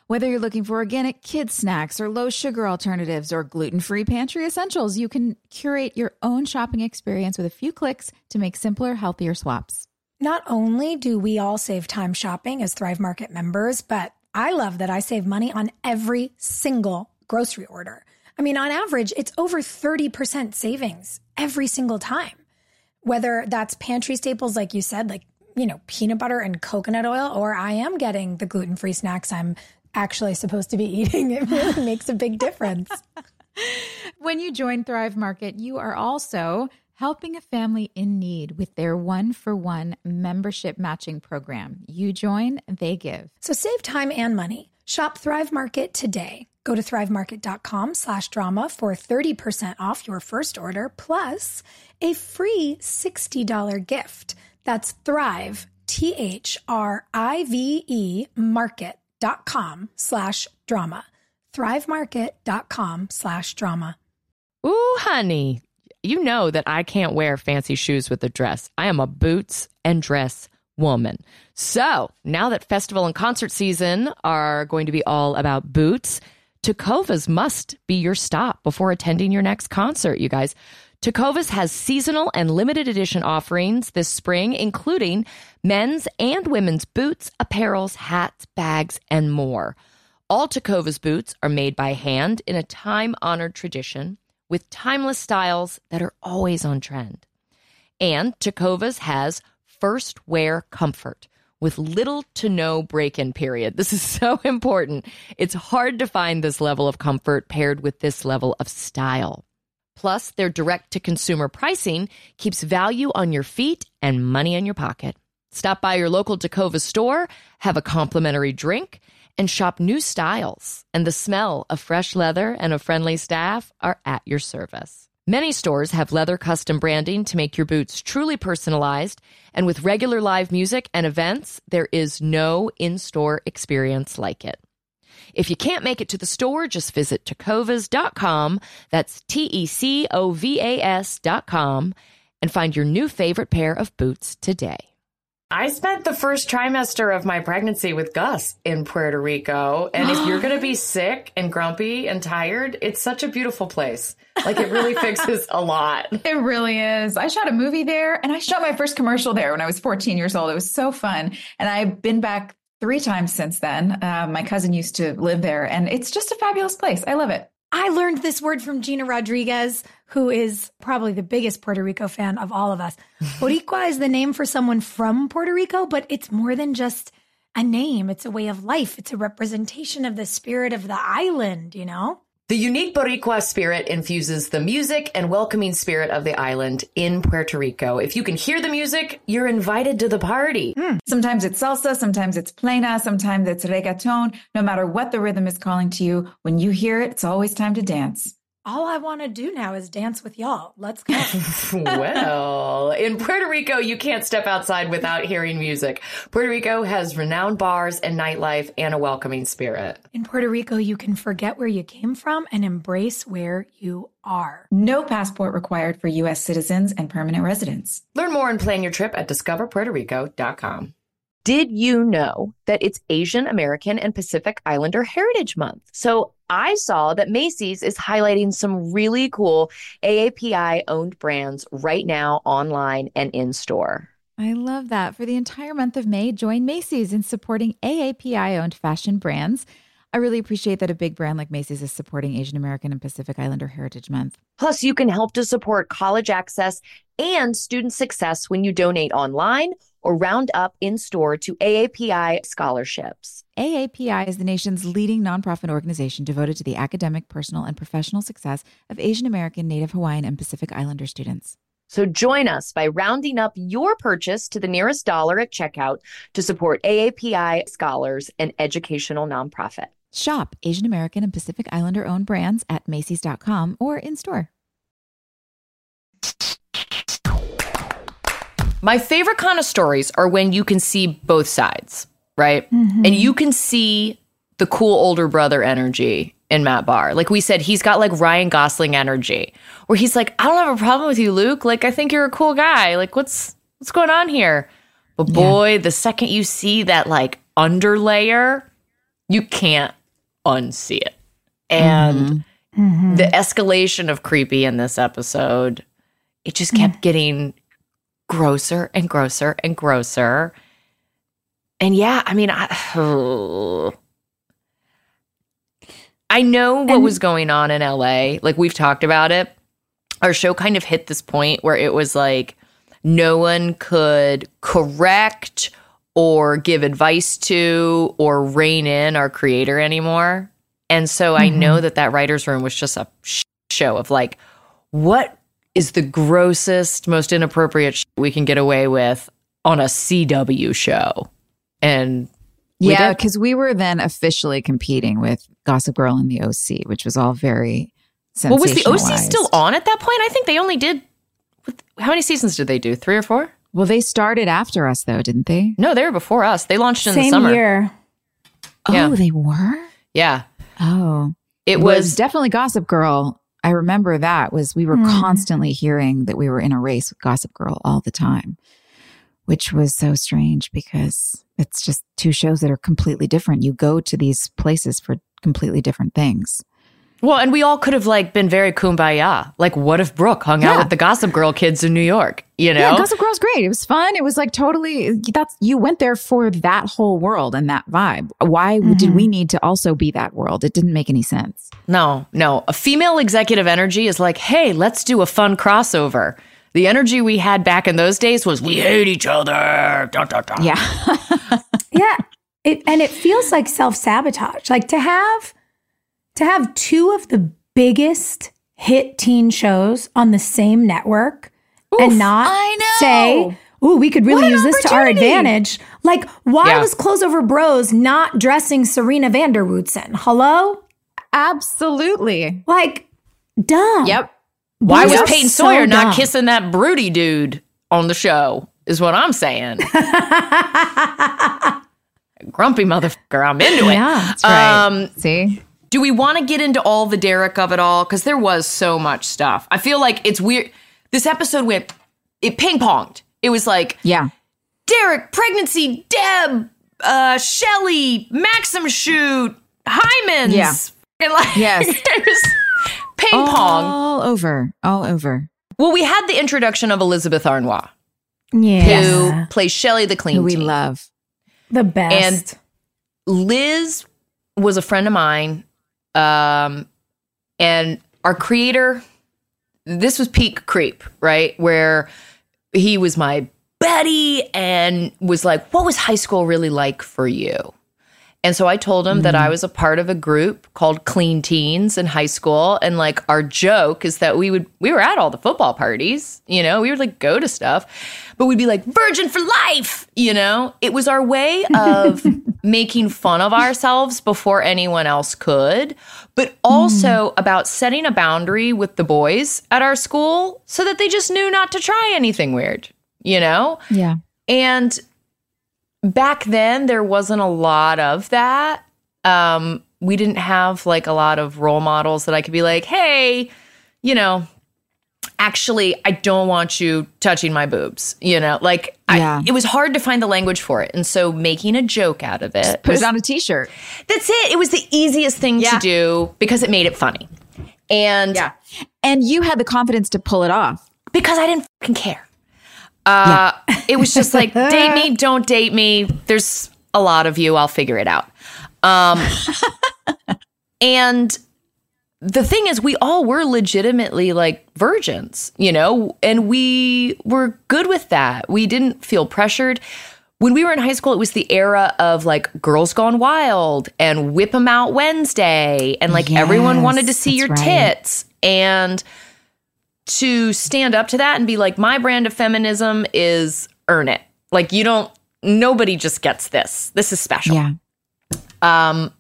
whether you're looking for organic kids snacks or low sugar alternatives or gluten-free pantry essentials, you can curate your own shopping experience with a few clicks to make simpler, healthier swaps. Not only do we all save time shopping as Thrive Market members, but I love that I save money on every single grocery order. I mean, on average, it's over 30% savings every single time. Whether that's pantry staples, like you said, like, you know, peanut butter and coconut oil, or I am getting the gluten free snacks I'm actually supposed to be eating, it really makes a big difference. When you join Thrive Market, you are also helping a family in need with their one for one membership matching program. You join, they give. So save time and money. Shop Thrive Market today. Go to thrivemarket.com slash drama for 30% off your first order plus a free $60 gift. That's Thrive, T H R I V E market.com slash drama. thrivemarket.com slash drama. Ooh, honey, you know that I can't wear fancy shoes with a dress. I am a boots and dress woman. So now that festival and concert season are going to be all about boots, Tecovas must be your stop before attending your next concert, you guys. Tecovas has seasonal and limited edition offerings this spring, including men's and women's boots, apparels, hats, bags, and more. All Tecovas boots are made by hand in a time honored tradition with timeless styles that are always on trend. And Tecovas has first wear comfort with little to no break in period. This is so important. It's hard to find this level of comfort paired with this level of style. Plus, their direct to consumer pricing keeps value on your feet and money in your pocket. Stop by your local Tecovas store, have a complimentary drink, and shop new styles. And the smell of fresh leather and a friendly staff are at your service. Many stores have leather custom branding to make your boots truly personalized. And with regular live music and events, there is no in store experience like it. If you can't make it to the store, just visit tecovas.com. That's T E C O V A S.com and find your new favorite pair of boots today. I spent the first trimester of my pregnancy with Gus in Puerto Rico. And if you're going to be sick and grumpy and tired, it's such a beautiful place. Like it really fixes a lot. It really is. I shot a movie there and I shot my first commercial there when I was 14 years old. It was so fun. And I've been back three times since then. Uh, my cousin used to live there and it's just a fabulous place. I love it. I learned this word from Gina Rodriguez, who is probably the biggest Puerto Rico fan of all of us. Boricua is the name for someone from Puerto Rico, but it's more than just a name. It's a way of life. It's a representation of the spirit of the island, you know? The unique Boricua spirit infuses the music and welcoming spirit of the island in Puerto Rico. If you can hear the music, you're invited to the party. Mm. Sometimes it's salsa, sometimes it's plena, sometimes it's reggaeton. No matter what the rhythm is calling to you, when you hear it, it's always time to dance all I want to do now is dance with y'all. Let's go. well, in Puerto Rico, you can't step outside without hearing music. Puerto Rico has renowned bars and nightlife and a welcoming spirit. In Puerto Rico, you can forget where you came from and embrace where you are. No passport required for U.S. citizens and permanent residents. Learn more and plan your trip at discoverpuertorico.com. Did you know that it's Asian American and Pacific Islander Heritage Month? So I saw that Macy's is highlighting some really cool AAPI owned brands right now online and in store. I love that. For the entire month of May, join Macy's in supporting AAPI owned fashion brands. I really appreciate that a big brand like Macy's is supporting Asian American and Pacific Islander Heritage Month. Plus, you can help to support college access and student success when you donate online or round up in store to AAPI scholarships. AAPI is the nation's leading nonprofit organization devoted to the academic, personal, and professional success of Asian American, Native Hawaiian, and Pacific Islander students. So join us by rounding up your purchase to the nearest dollar at checkout to support AAPI scholars and educational nonprofit. Shop Asian American and Pacific Islander owned brands at Macy's.com or in store. My favorite kind of stories are when you can see both sides, right? Mm-hmm. And you can see the cool older brother energy in Matt Barr. Like we said, he's got like Ryan Gosling energy, where he's like, I don't have a problem with you, Luke. Like I think you're a cool guy. Like what's what's going on here? But boy, yeah. the second you see that like underlayer, you can't unsee it. And mm-hmm. Mm-hmm. the escalation of creepy in this episode, it just kept mm. getting grosser and grosser and grosser. And yeah, I mean, I, oh. I know what and, was going on in LA. Like we've talked about it. Our show kind of hit this point where it was like no one could correct or give advice to or rein in our creator anymore. And so mm-hmm. I know that that writer's room was just a show of like, what is the grossest, most inappropriate we can get away with on a CW show. And yeah, because we were then officially competing with Gossip Girl and the OC, which was all very well. Was the OC still on at that point? I think they only did. How many seasons did they do? Three or four? Well, they started after us, though, didn't they? No, they were before us. They launched in Same the summer. Year. Oh, yeah. they were. Yeah. Oh, It was, was, definitely Gossip Girl. I remember that was we were Hmm. constantly hearing that we were in a race with Gossip Girl all the time, which was so strange because it's just two shows that are completely different. You go to these places for completely different things. Well, and we all could have like been very kumbaya. Like, what if Brooke hung out with the Gossip Girl kids in New York? You know, Yeah, Gossip Girl's great. It was fun. It was like totally that's you went there for that whole world and that vibe. Why did we mm-hmm. need to also be that world? It didn't make any sense. No, no. A female executive energy is like, hey, let's do a fun crossover. The energy we had back in those days was we hate each other. Dun, dun, dun. Yeah. Yeah. It and it feels like self-sabotage. Like to have to have two of the biggest hit teen shows on the same network and not I know. say, "Ooh, we could really use this to our advantage." Like, why Yeah. was Clothes Over Bros not dressing Serena van der Woodsen? Hello? Absolutely. Like, dumb. Yep. Why was are Peyton so Sawyer not kissing that broody dude on the show? Is what I'm saying. Grumpy motherfucker. I'm into it. Yeah, That's right. Um, See? Do we want to get into all the Derek of it all? Because there was so much stuff. I feel like it's weird. This episode went, it ping ponged. It was like Yeah. Derek, pregnancy, Deb, uh, Shelly, Maxim shoot, Hyman's. Yeah. And like, Yes. it was ping pong. All over. All over. Well, we had the introduction of Elizabeth Harnois, Yeah. who plays Shelly the Clean Who we Teen. love. the best. And Liz was a friend of mine, um, and our creator. This was peak creep, right? Where he was my buddy and was like, "What was high school really like for you?" And so I told him that I was a part of a group called Clean Teens in high school. And like our joke is that we would, we were at all the football parties, you know, we would like go to stuff, but we'd be like, virgin for life, you know? It was our way of making fun of ourselves before anyone else could, but also about setting a boundary with the boys at our school so that they just knew not to try anything weird, you know? Yeah. And back then, there wasn't a lot of that. Um, we didn't have like a lot of role models that I could be like, hey, you know, actually, I don't want you touching my boobs. You know, like Yeah. I, it was hard to find the language for it. And so making a joke out of it, Put was- it on a t shirt. that's it. It was the easiest thing Yeah. to do because it made it funny. And yeah And you had the confidence to pull it off. because I didn't fucking care. Uh, It was just like, date me, don't date me. There's a lot of you. I'll figure it out. Um, and the thing is, we all were legitimately like virgins, you know, and we were good with that. We didn't feel pressured. When we were in high school, it was the era of like Girls Gone Wild and Whip 'em Out Wednesday, and like everyone wanted to see your right. tits. And to stand up to that and be like, my brand of feminism is earn it. Like, you don't, nobody just gets this. This is special. Yeah. Um,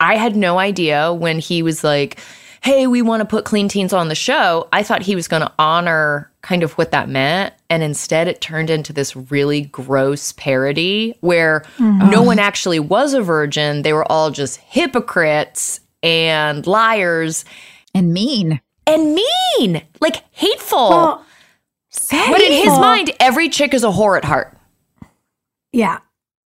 I had no idea when he was like, hey, we want to put clean teens on the show. I thought he was going to honor kind of what that meant. And instead, it turned into this really gross parody where mm-hmm. no one actually was a virgin. They were all just hypocrites and liars And mean. and mean, like hateful. Well, but in his mind, every chick is a whore at heart. yeah.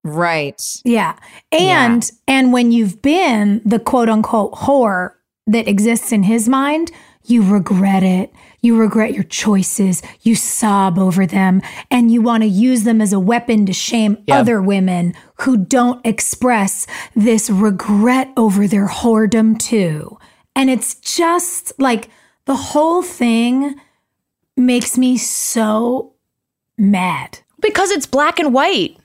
Right. Yeah. And and when you've been the quote unquote whore that exists in his mind, you regret it. You regret your choices. You sob over them and you want to use them as a weapon to shame other women who don't express this regret over their whoredom too. And it's just like the whole thing makes me so mad. Because it's black and white.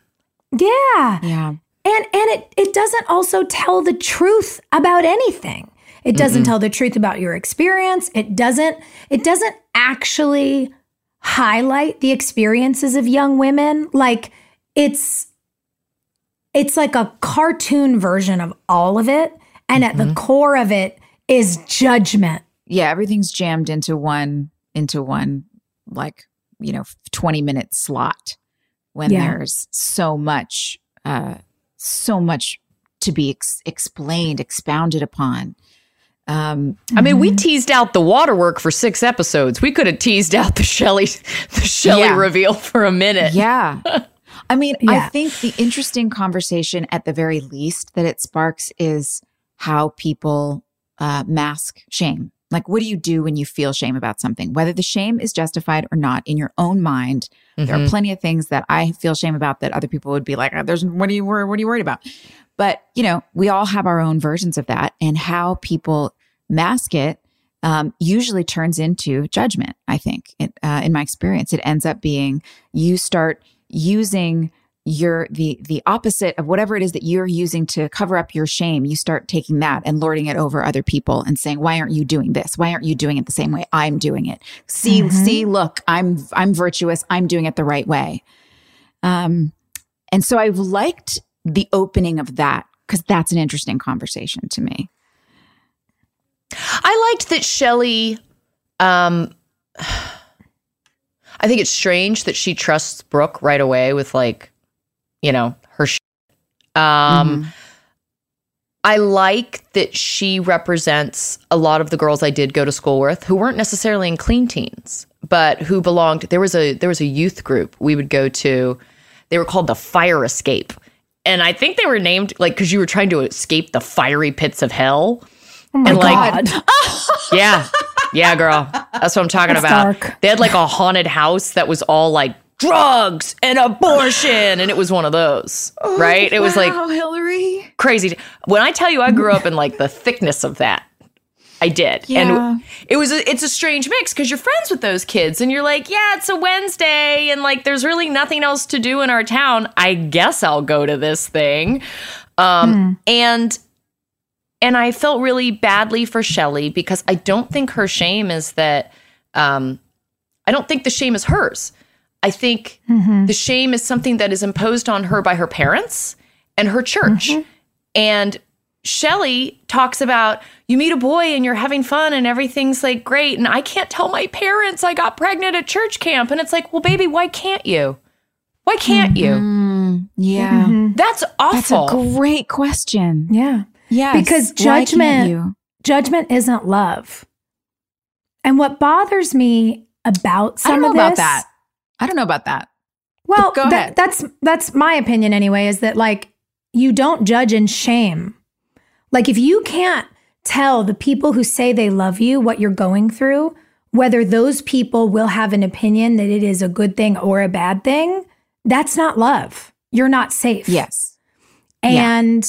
Yeah. Yeah. And and it it doesn't also tell the truth about anything. It doesn't tell the truth about your experience. It doesn't it doesn't actually highlight the experiences of young women. Like it's it's like a cartoon version of all of it and at the mm-hmm. core of it is judgment. Yeah. Everything's jammed into one, into one, like, you know, 20 minute slot when Yeah. there's so much, uh, so much to be ex- explained, expounded upon. Um, I mean, we teased out the waterwork for six episodes. We could have teased out the Shelly, the Shelly Yeah. reveal for a minute. yeah. I mean, I think the interesting conversation at the very least that it sparks is how people uh, mask shame. Like, what do you do when you feel shame about something? Whether the shame is justified or not in your own mind, there are plenty of things that I feel shame about that other people would be like, "Oh, "There's what are you what are you worried about?" But you know, we all have our own versions of that, and how people mask it um, usually turns into judgment. I think, it, uh, in my experience, it ends up being you start using your the the opposite of whatever it is that you're using to cover up your shame you start taking that and lording it over other people and saying why aren't you doing this? Why aren't you doing it the same way i'm doing it? See see look i'm i'm virtuous. I'm doing it the right way. Um and so i've liked the opening of that because that's an interesting conversation to me. I liked that Shelly. Um, I think it's strange that she trusts Brooke right away with like, you know, her. Sh- um, I like that she represents a lot of the girls I did go to school with who weren't necessarily in clean teens, but who belonged. There was a there was a youth group we would go to. They were called the Fire Escape, and I think they were named like because you were trying to escape the fiery pits of hell. Oh and like, yeah, yeah, girl, that's what I'm talking That's about. dark. They had like a haunted house that was all like drugs and abortion, and it was one of those, right? It was like wow, Hilarie crazy. When I tell you, I grew up in like the thickness of that. I did, Yeah. and it was a, it's a strange mix because you're friends with those kids, and you're like, yeah, it's a Wednesday, and like there's really nothing else to do in our town. I guess I'll go to this thing, um, and and I felt really badly for Shelly because I don't think her shame is that. Um, I don't think the shame is hers. I think mm-hmm. the shame is something that is imposed on her by her parents and her church. Mm-hmm. And Shelly talks about you meet a boy and you're having fun and everything's like great. And I can't tell my parents I got pregnant at church camp. And it's like, well, baby, why can't you? Why can't you? Mm, yeah That's awful. that's a great question Yeah. Yeah. Because judgment- you? Judgment isn't love. And what bothers me about i don't some know of about that i don't know about that Well, Go that- ahead. that's that's my opinion anyway. Is that like you don't judge in shame. Like if you can't tell the people who say they love you what you're going through, whether those people will have an opinion that it is a good thing or a bad thing, that's not love. You're not safe. yes Yeah. And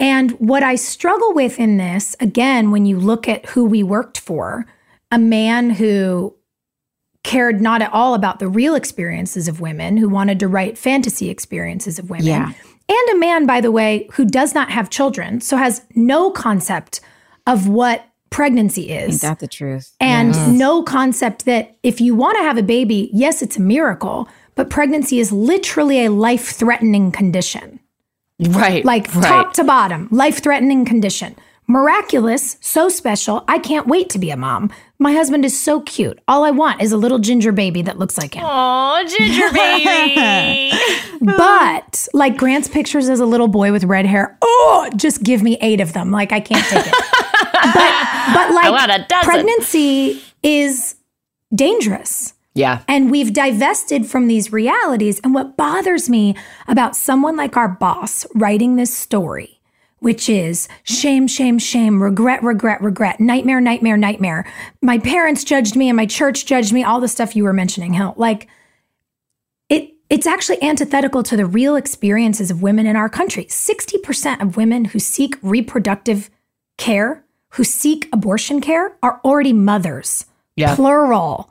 and what I struggle with in this, again, when you look at who we worked for, a man who cared not at all about the real experiences of women, who wanted to write fantasy experiences of women. Yeah. And a man, by the way, who does not have children, so has no concept of what pregnancy ain't is that the truth and no concept that if you want to have a baby, yes, it's a miracle, but pregnancy is literally a life threatening condition. right. Like right. top to bottom, life threatening condition. Miraculous, so special. I can't wait to be a mom. My husband is so cute. All I want is a little ginger baby that looks like him. Aw, ginger baby. But like Grant's pictures as a little boy with red hair, oh, just give me eight of them. Like I can't take it. but but like a dozen. pregnancy is dangerous. yeah. And we've divested from these realities. And what bothers me about someone like our boss writing this story, which is shame, shame, shame, regret, regret, regret, nightmare, nightmare, nightmare. My parents judged me and my church judged me, all the stuff you were mentioning, Hill. Like it it's actually antithetical to the real experiences of women in our country. 60% of women who seek reproductive care, who seek abortion care, are already mothers. Yeah. Plural.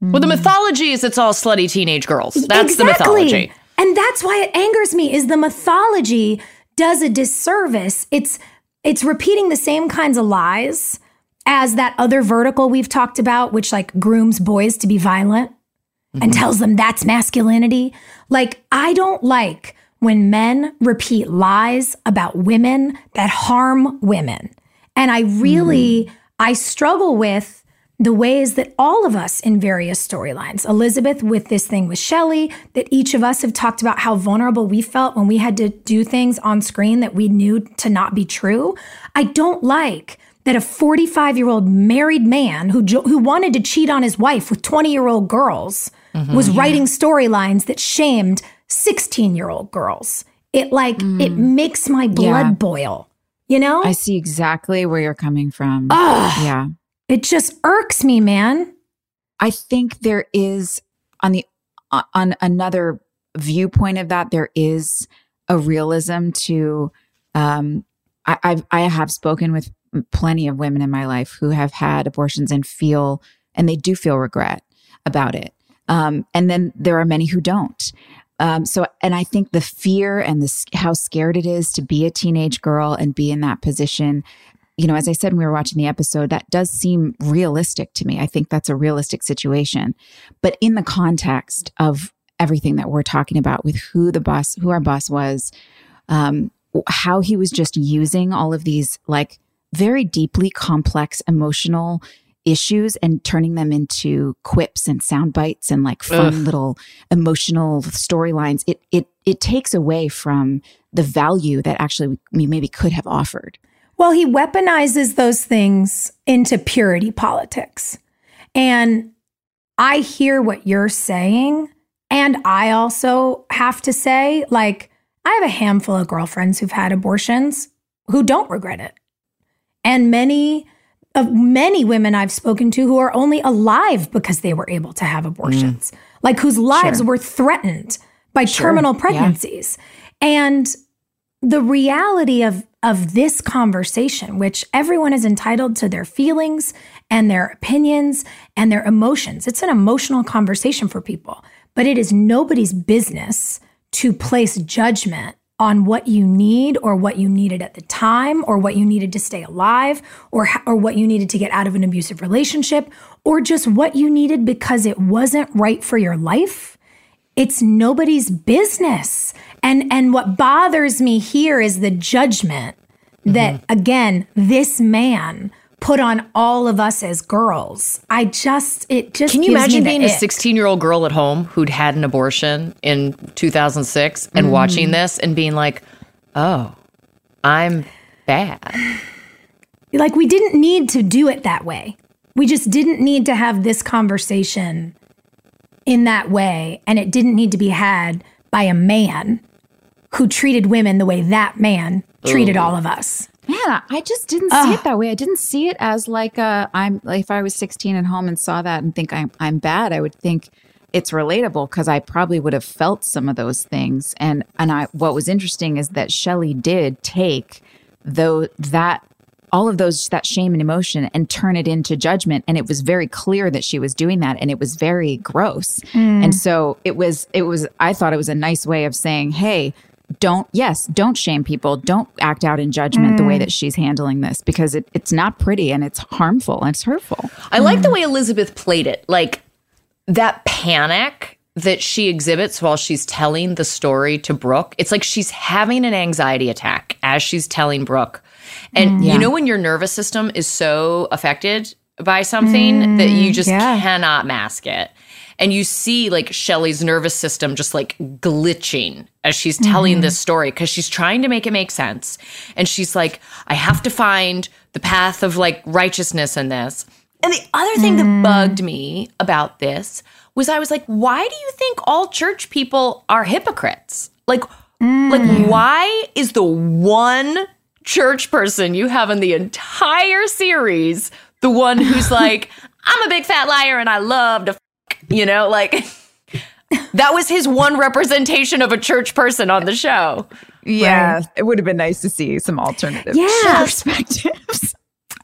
Well, the mythology is it's all slutty teenage girls. That's the mythology. And that's why it angers me is the mythology does a disservice. It's it's repeating the same kinds of lies as that other vertical we've talked about which like grooms boys to be violent and mm-hmm. tells them that's masculinity. Like I don't like when men repeat lies about women that harm women. And I really mm-hmm. I struggle with the ways that all of us in various storylines, Elizabeth with this thing with Shelley, that each of us have talked about how vulnerable we felt when we had to do things on screen that we knew to not be true. I don't like that a 45 year old married man who, who wanted to cheat on his wife with 20 year old girls mm-hmm. was writing storylines that shamed 16 year old girls. It like, mm. it makes my blood Yeah. boil, you know? I see exactly where you're coming from. Ugh. Yeah. It just irks me, man. I think there is on the on another viewpoint of that there is a realism to um I I've, I have spoken with plenty of women in my life who have had abortions and feel and they do feel regret about it um and then there are many who don't um so and I think the fear and the how scared it is to be a teenage girl and be in that position you know, as I said when we were watching the episode, that does seem realistic to me. I think that's a realistic situation. But in the context of everything that we're talking about with who the boss, who our boss was, um, how he was just using all of these like very deeply complex emotional issues and turning them into quips and sound bites and like fun little emotional storylines it it it takes away from the value that actually we maybe could have offered Well, he weaponizes those things into purity politics. And I hear what you're saying. And I also have to say, like, I have a handful of girlfriends who've had abortions who don't regret it. And many of many women I've spoken to who are only alive because they were able to have abortions, mm. like whose lives Sure. were threatened by terminal yeah. pregnancies. And the reality of of this conversation which everyone is entitled to their feelings and their opinions and their emotions. It's an emotional conversation for people but it is nobody's business to place judgment on what you need or what you needed at the time or what you needed to stay alive or or what you needed to get out of an abusive relationship or just what you needed because it wasn't right for your life it's nobody's business. And and what bothers me here is the judgment that mm-hmm. again this man put on all of us as girls. I just it just Can you imagine being a 16 year old girl at home who'd had an abortion in 2006 and mm-hmm. watching this and being like, oh, I'm bad? like we didn't need to do it that way. We just didn't need to have this conversation in that way and it didn't need to be had by a man who treated women the way that man treated all of us Man, I just didn't see it that way. I didn't see it as like a I'm like if I was 16 at home and saw that and think I'm I'm bad, I would think it's relatable because I probably would have felt some of those things. And and I what was interesting is that Shelley did take though that all of those that shame and emotion and turn it into judgment and it was very clear that she was doing that and it was very gross hmm. and so it was it was i thought it was a nice way of saying hey don't yes don't shame people don't act out in judgment the way hmm. that she's handling this because it, it's not pretty and it's harmful and it's hurtful I like the hmm. way Elizabeth played it. Like that panic that she exhibits while she's telling the story to Brooke. It's like she's having an anxiety attack as she's telling Brooke. And mm. you know, when your nervous system is so affected by something that you mm, just yeah. cannot mask it. And you see like Shelley's nervous system just like glitching as she's telling mm-hmm. this story because she's trying to make it make sense. And she's like, I have to find the path of like righteousness in this. And the other thing that mm. bugged me about this was I was like, why do you think all church people are hypocrites? Like, like why is the one church person you have in the entire series the one who's like, I'm a big fat liar and I love to, f-, you know, like that was his one representation of a church person on the show. yeah it would have been nice to see some alternative Yeah. perspectives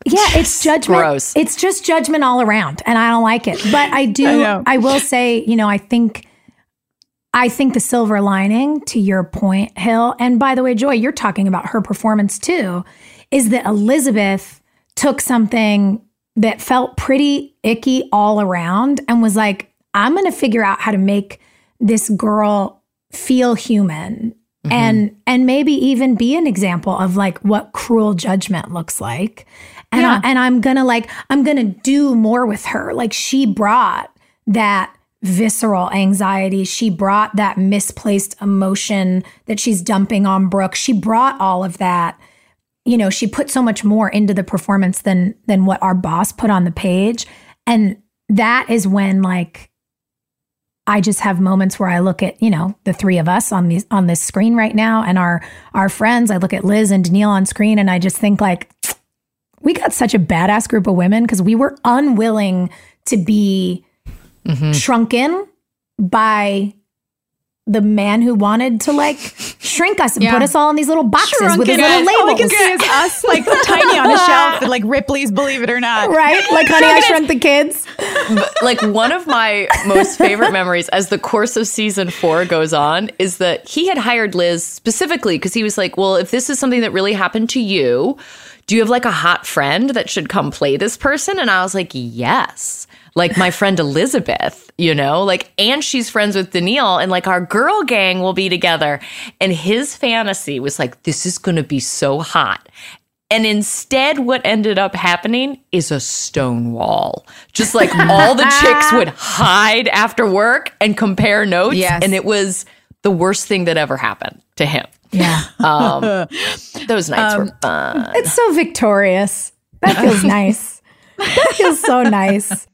Yeah, it's judgment. Gross. It's just judgment all around, and I don't like it. But I do. I I, will say, you know, I think, I think the silver lining to your point, Hill, and by the way, Joy, you're talking about her performance too, is that Elizabeth took something that felt pretty icky all around and was like, I'm going to figure out how to make this girl feel human. Mm-hmm. And and maybe even be an example of like what cruel judgment looks like. And I, and I'm gonna like I'm gonna do more with her. Like she brought that visceral anxiety she brought that misplaced emotion that she's dumping on Brooke she brought all of that you know, she put so much more into the performance than than what our boss put on the page. And that is when like I just have moments where I look at, you know, the three of us on these on this screen right now and our our friends. I look at Liz and Danneel on screen and I just think like we got such a badass group of women because we were unwilling to be Mm-hmm. shrunken by the man who wanted to like shrink us and Yeah. put us all in these little boxes with his Guys, little all I can see is us like tiny on a shelf, like Ripley's Believe It or Not. Right? Like, honey, I shrunk the kids. like one of my most favorite memories as the course of season four goes on is that he had hired Liz specifically because he was like, Well, if this is something that really happened to you, do you have like a hot friend that should come play this person? And I was like, Yes. Like my friend Elizabeth, you know, like, and she's friends with Danneel, and like our girl gang will be together. And his fantasy was like, This is going to be so hot. And instead, what ended up happening is a stone wall. Just like all the chicks would hide after work and compare notes. Yes. And it was the worst thing that ever happened to him. Yeah. Um, those nights were fun. It's so victorious. That feels nice. That feels so nice.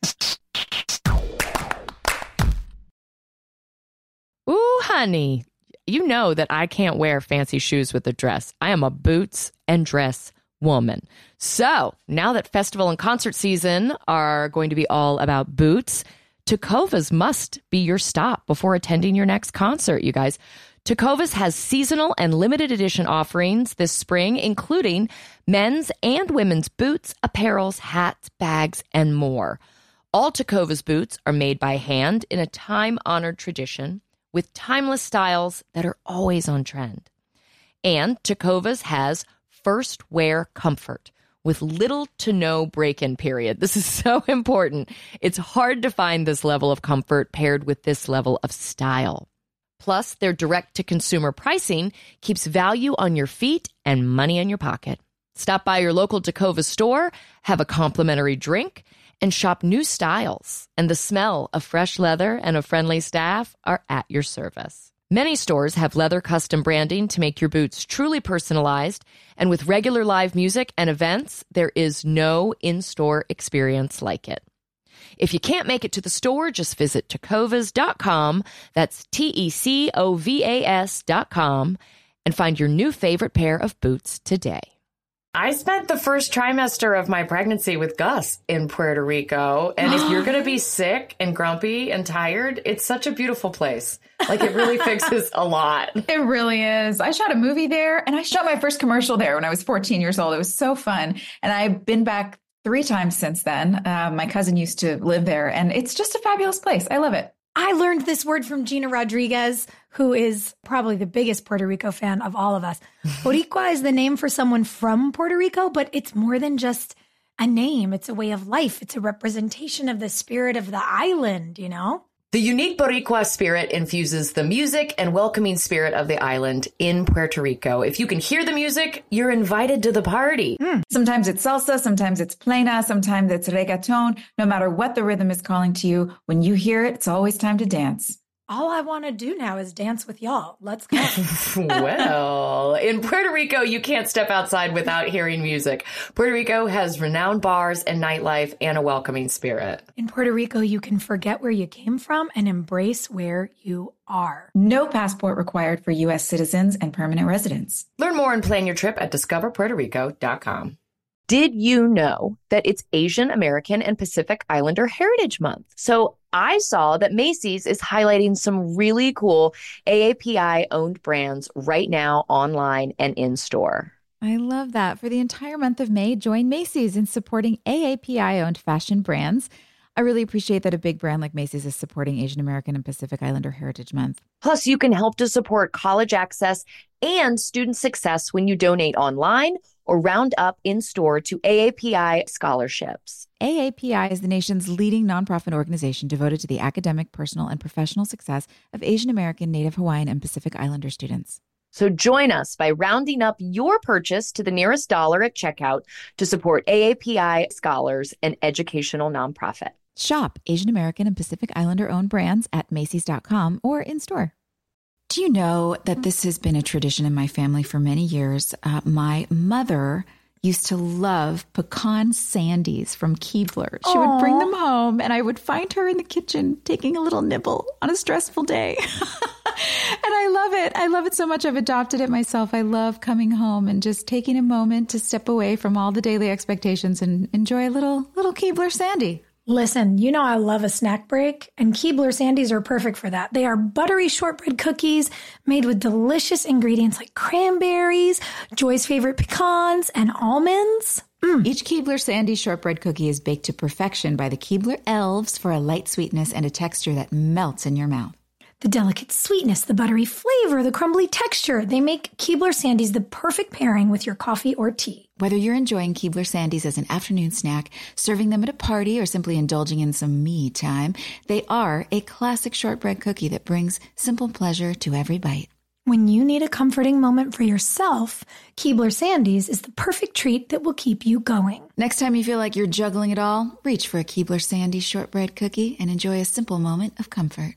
Ooh, honey, you know that I can't wear fancy shoes with a dress. I am a boots and dress woman. So now that festival and concert season are going to be all about boots, Tecovas must be your stop before attending your next concert, you guys. Tecovas has seasonal and limited edition offerings this spring, including men's and women's boots, apparels, hats, bags, and more. All Tecovas boots are made by hand in a time honored tradition with timeless styles that are always on trend. And Tecovas has first wear comfort with little to no break in period. This is so important. It's hard to find this level of comfort paired with this level of style. Plus, their direct to consumer pricing keeps value on your feet and money in your pocket. Stop by your local Tecova store, have a complimentary drink, and shop new styles. And the smell of fresh leather and a friendly staff are at your service. Many stores have leather custom branding to make your boots truly personalized. And with regular live music and events, there is no in store experience like it. If you can't make it to the store, just visit tecovas.com. That's T E C O V A S.com and find your new favorite pair of boots today. I spent the first trimester of my pregnancy with Gus in Puerto Rico. And if you're going to be sick and grumpy and tired, it's such a beautiful place. Like it really fixes a lot. It really is. I shot a movie there and I shot my first commercial there when I was 14 years old. It was so fun. And I've been back three times since then. Uh, my cousin used to live there and it's just a fabulous place. I love it. I learned this word from Gina Rodriguez, who is probably the biggest Puerto Rico fan of all of us. Boricua is the name for someone from Puerto Rico, but it's more than just a name. It's a way of life. It's a representation of the spirit of the island, you know? The unique Boricua spirit infuses the music and welcoming spirit of the island in Puerto Rico. If you can hear the music, you're invited to the party. Hmm. Sometimes it's salsa, sometimes it's plena, sometimes it's reggaeton. No matter what the rhythm is calling to you, when you hear it, it's always time to dance. All I want to do now is dance with y'all. Let's go. well, in Puerto Rico, you can't step outside without hearing music. Puerto Rico has renowned bars and nightlife and a welcoming spirit. In Puerto Rico, you can forget where you came from and embrace where you are. No passport required for U.S. citizens and permanent residents. Learn more and plan your trip at discoverpuertorico.com. Did you know that it's Asian American and Pacific Islander Heritage Month? So I saw that Macy's is highlighting some really cool AAPI owned brands right now online and in store. I love that. For the entire month of May, join Macy's in supporting AAPI owned fashion brands. I really appreciate that a big brand like Macy's is supporting Asian American and Pacific Islander Heritage Month. Plus, you can help to support college access and student success when you donate online or round up in store to AAPI scholarships. AAPI is the nation's leading nonprofit organization devoted to the academic, personal, and professional success of Asian American, Native Hawaiian, and Pacific Islander students. So join us by rounding up your purchase to the nearest dollar at checkout to support AAPI scholars and educational nonprofit. Shop Asian American and Pacific Islander owned brands at Macy's.com or in store. Do you know that this has been a tradition in my family for many years? Uh, my mother used to love pecan sandies from Keebler. She would bring them home, and I would find her in the kitchen taking a little nibble on a stressful day. and I love it. I love it so much. I've adopted it myself. I love coming home and just taking a moment to step away from all the daily expectations and enjoy a little little Keebler sandy. Listen, you know I love a snack break, and Keebler Sandies are perfect for that. They are buttery shortbread cookies made with delicious ingredients like cranberries, Joy's favorite pecans, and almonds. Mm. Each Keebler Sandy shortbread cookie is baked to perfection by the Keebler elves for a light sweetness and a texture that melts in your mouth. The delicate sweetness, the buttery flavor, the crumbly texture, they make Keebler Sandies the perfect pairing with your coffee or tea. Whether you're enjoying Keebler Sandies as an afternoon snack, serving them at a party, or simply indulging in some me time, they are a classic shortbread cookie that brings simple pleasure to every bite. When you need a comforting moment for yourself, Keebler Sandies is the perfect treat that will keep you going. Next time you feel like you're juggling it all, reach for a Keebler Sandy shortbread cookie and enjoy a simple moment of comfort.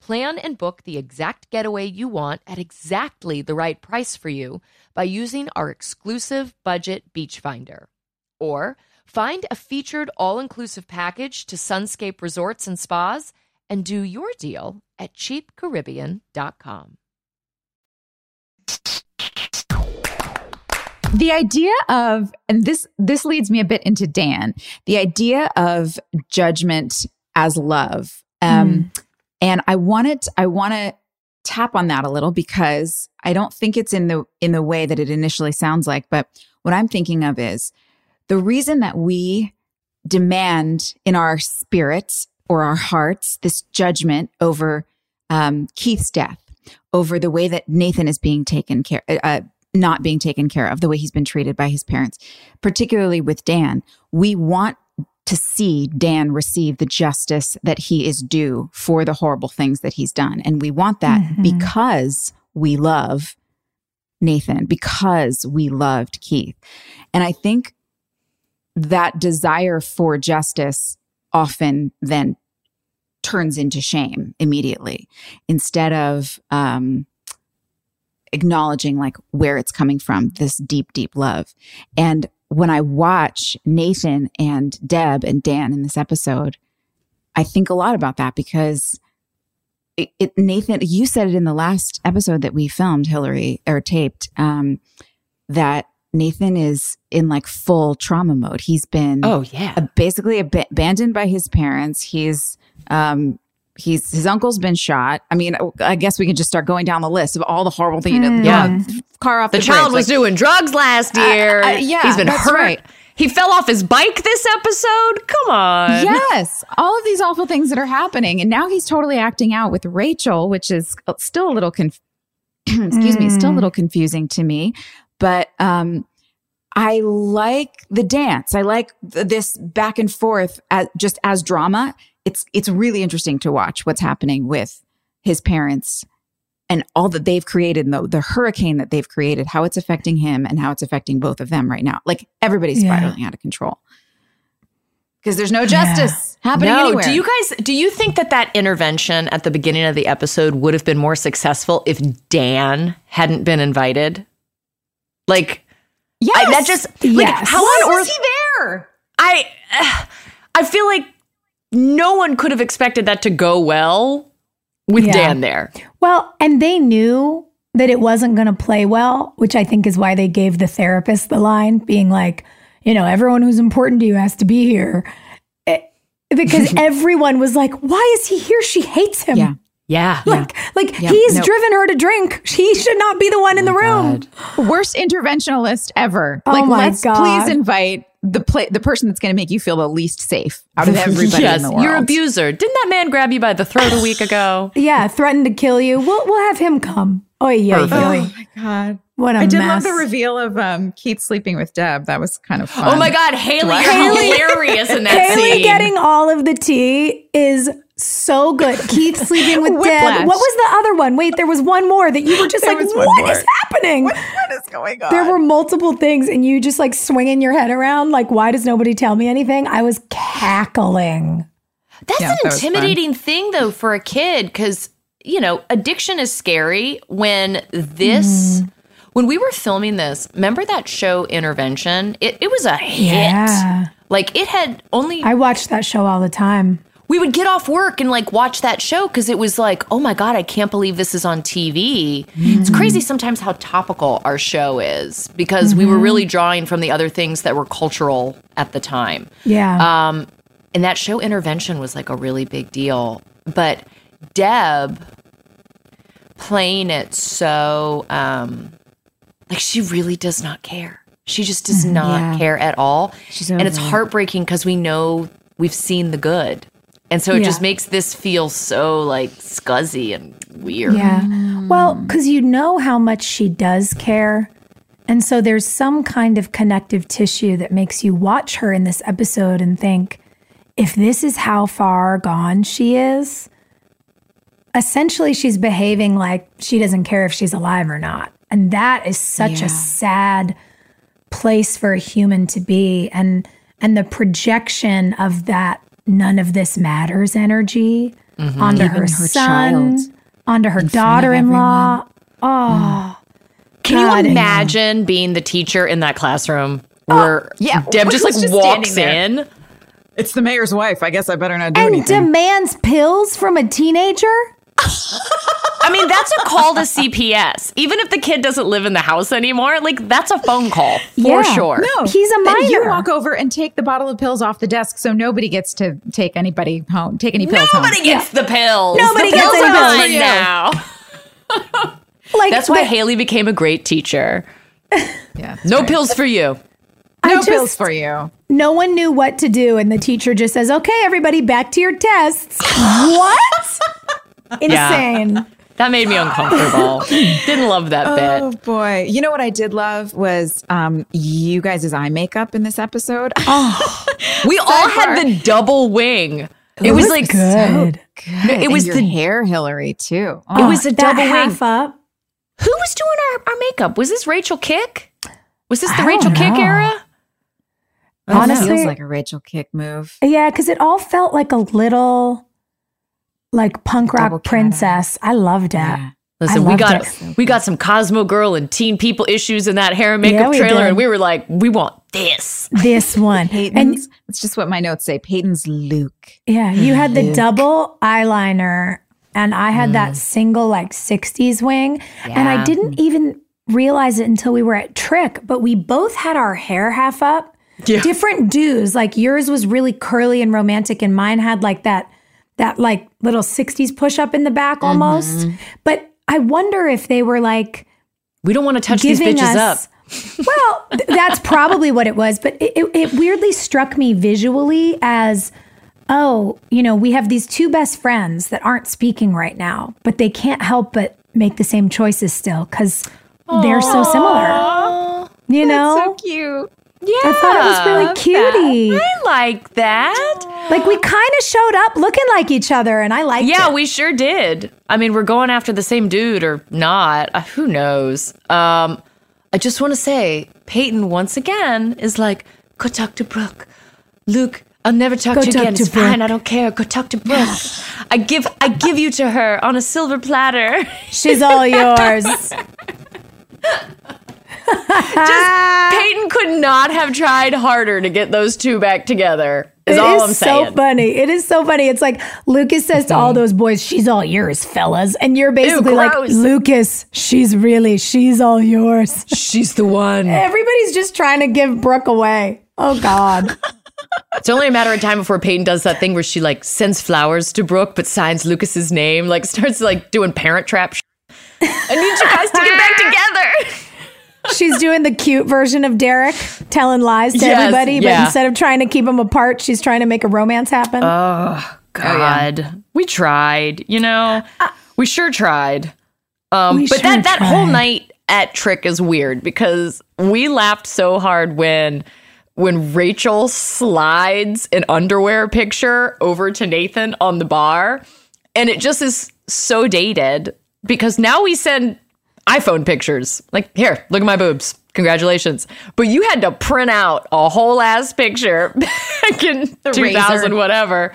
Plan and book the exact getaway you want at exactly the right price for you by using our exclusive budget beach finder. Or find a featured all inclusive package to Sunscape Resorts and Spas and do your deal at cheapcaribbean.com. the idea of and this this leads me a bit into dan the idea of judgment as love um and i wanted i want to tap on that a little because i don't think it's in the in the way that it initially sounds like but what i'm thinking of is the reason that we demand in our spirits or our hearts this judgment over um, keith's death over the way that nathan is being taken care uh, not being taken care of, the way he's been treated by his parents, particularly with Dan. We want to see Dan receive the justice that he is due for the horrible things that he's done. And we want that Mhm. because we love Nathan, because we loved Keith. And I think that desire for justice often then turns into shame immediately instead of um, acknowledging like where it's coming from, this deep, deep love. And when I watch Nathan and Deb and Dan in this episode, I think a lot about that because it, it Nathan, you said it in the last episode that we filmed, Hilarie, or taped, um, that Nathan is in like full trauma mode. He's been Oh, yeah. basically ab- abandoned by his parents. He's um he's his uncle's been shot. I mean, I guess we can just start going down the list of all the horrible things. Know, Yeah. car off The the, child bridge, was like- doing drugs last year. uh, yeah, He's been hurt. right. He fell off his bike this episode. Come on. Yes, all of these awful things that are happening, and now he's totally acting out with Rachel, which is still a little conf- excuse me, still a little confusing to me. But um, I like the dance. I like th- this back and forth as, just as drama. It's it's really interesting to watch what's happening with his parents and all that they've created, and the, the hurricane that they've created, how it's affecting him and how it's affecting both of them right now. Like everybody's Yeah. spiraling out of control because there's no justice happening no, anywhere. do you guys do you think that that intervention at the beginning of the episode would have been more successful if Dan hadn't been invited? Like yeah, I, that just like Yes. how why on was earth he there? I I feel like no one could have expected that to go well with Yeah. Dan there. Well, and they knew that it wasn't going to play well, which I think is why they gave the therapist the line being like, you know, everyone who's important to you has to be here. Eh, Because everyone was like, why is he here? She hates him. Yeah. Yeah. Like, like Yeah, he's no. driven her to drink. He should not be the one in the room. Worst interventionalist ever. Oh like, my let's God. please invite the play the person that's going to make you feel the least safe out of everybody yes, in the world. your abuser. Didn't that man grab you by the throat a week ago? Yeah, threatened to kill you. We'll we'll have him come. Oh yeah, Perfect. yeah. my god! What a I did mess. love the reveal of um, Keith sleeping with Deb. That was kind of fun. Oh my God, Haley, Right. you're Haley- hilarious in that Haley scene. getting all of the tea is so good. Keith sleeping with Deb. What was the other one? Wait, there was one more that you were just There like, was one "What more. is happening? What is going on? There were multiple things, and you just like swinging your head around, like, why does nobody tell me anything? I was cackling. That's Yeah, an that intimidating thing, though, for a kid, because, you know, addiction is scary. When this, Mm. when we were filming this, remember that show Intervention? It, it was a hit. Yeah. Like, it had only, I watched that show all the time. We would get off work and like watch that show because it was like, oh my God, I can't believe this is on TV. It's crazy sometimes how topical our show is because we were really drawing from the other things that were cultural at the time. Yeah. Um, and that show intervention was like a really big deal. But Deb playing it so um like she really does not care. She just does not Yeah. care at all. She's and it's heartbreaking because we know we've seen the good. And so it Yeah. just makes this feel so like scuzzy and weird. Yeah. Well, because you know how much she does care. And so there's some kind of connective tissue that makes you watch her in this episode and think, if this is how far gone she is, essentially she's behaving like she doesn't care if she's alive or not. And that is such Yeah. a sad place for a human to be. And and the projection of that none of this matters energy mm-hmm. onto her, her son, child onto her daughter-in-law. Oh, mm. Can God, you imagine being the teacher in that classroom oh, where yeah. Deb just like Who's just walks in? It's the mayor's wife. I guess I better not do it. and anything. demands pills from a teenager? I mean, that's a call to CPS. Even if the kid doesn't live in the house anymore, like that's a phone call for Yeah. sure. no, He's a then You minor. walk over and take the bottle of pills off the desk, so nobody gets to take anybody home. Take any pills Nobody home. gets the pills. Nobody the gets pills any are pills. mine now. Like That's why the- Haley became a great teacher. Yeah, No pills for you. No just- pills for you. no one knew what to do, and the teacher just says, "Okay, everybody, back to your tests." what? Insane. That made me uncomfortable. Didn't love that bit. Oh boy! You know what I did love was um, you guys' eye makeup in this episode. Oh, we all had the double wing. It, was, like good. Good. it was and your the- hair, Hilarie, too. Oh, It was a that double wing. half up. Who was doing our, our makeup? Was this Rachel Kick? Was this the I Rachel don't Kick know. era? That Honestly- feels like a Rachel Kick move. Yeah, because it all felt like a little like punk rock cat princess. I loved it. Yeah. Listen, we got it. we got some Cosmo Girl and Teen People issues in that hair and makeup Yeah, trailer, did. and we were like, we want this. This one. and It's just what my notes say. Peyton's Luke. yeah, you had the Luke. double eyeliner, and I had that mm. single like 60s wing. And I didn't mm. even realize it until we were at Trick, but we both had our hair half up. Yeah. Different dues. Like yours was really curly and romantic, and mine had like that that like little 60s push up in the back mm-hmm. almost. But I wonder if they were like We don't want to touch these bitches us. up. well, th- that's probably what it was, but it, it, it weirdly struck me visually as, oh, you know, we have these two best friends that aren't speaking right now, but they can't help but make the same choices still because they're so similar. You know, so cute. Yeah, I thought it was really cutie. I like that. Like we kind of showed up looking like each other, and I liked Yeah, it. we sure did. I mean, we're going after the same dude or not. Uh, who knows? Um, I just want to say, Peyton once again is like, go talk to Brooke. Luke, I'll never talk Go to you talk again. to It's fine. I don't care. Go talk to Brooke. I give, I give you to her on a silver platter. She's all yours. Just Peyton could not have tried harder to get those two back together. Is It all is I'm so saying. funny. It is so funny. It's like Lucas says to all mm-hmm. those boys, "She's all yours, fellas," and you're basically like, "Lucas, she's really, she's all yours." She's the one. Everybody's just trying to give Brooke away. Oh God. It's only a matter of time before Peyton does that thing where she like sends flowers to Brooke but signs Lucas's name, like starts like doing parent trap. Sh- I need you guys to get back together. She's doing the cute version of Derek, telling lies to Yes, everybody, but yeah. instead of trying to keep them apart, she's trying to make a romance happen. Oh God, we tried. You know, we sure tried. Um, We but sure that that whole night at Trick is weird because we laughed so hard when when Rachel slides an underwear picture over to Nathan on the bar and it just is so dated because now we send iPhone pictures. Like, here, look at my boobs. Congratulations. But you had to print out a whole ass picture back in 2000 whatever.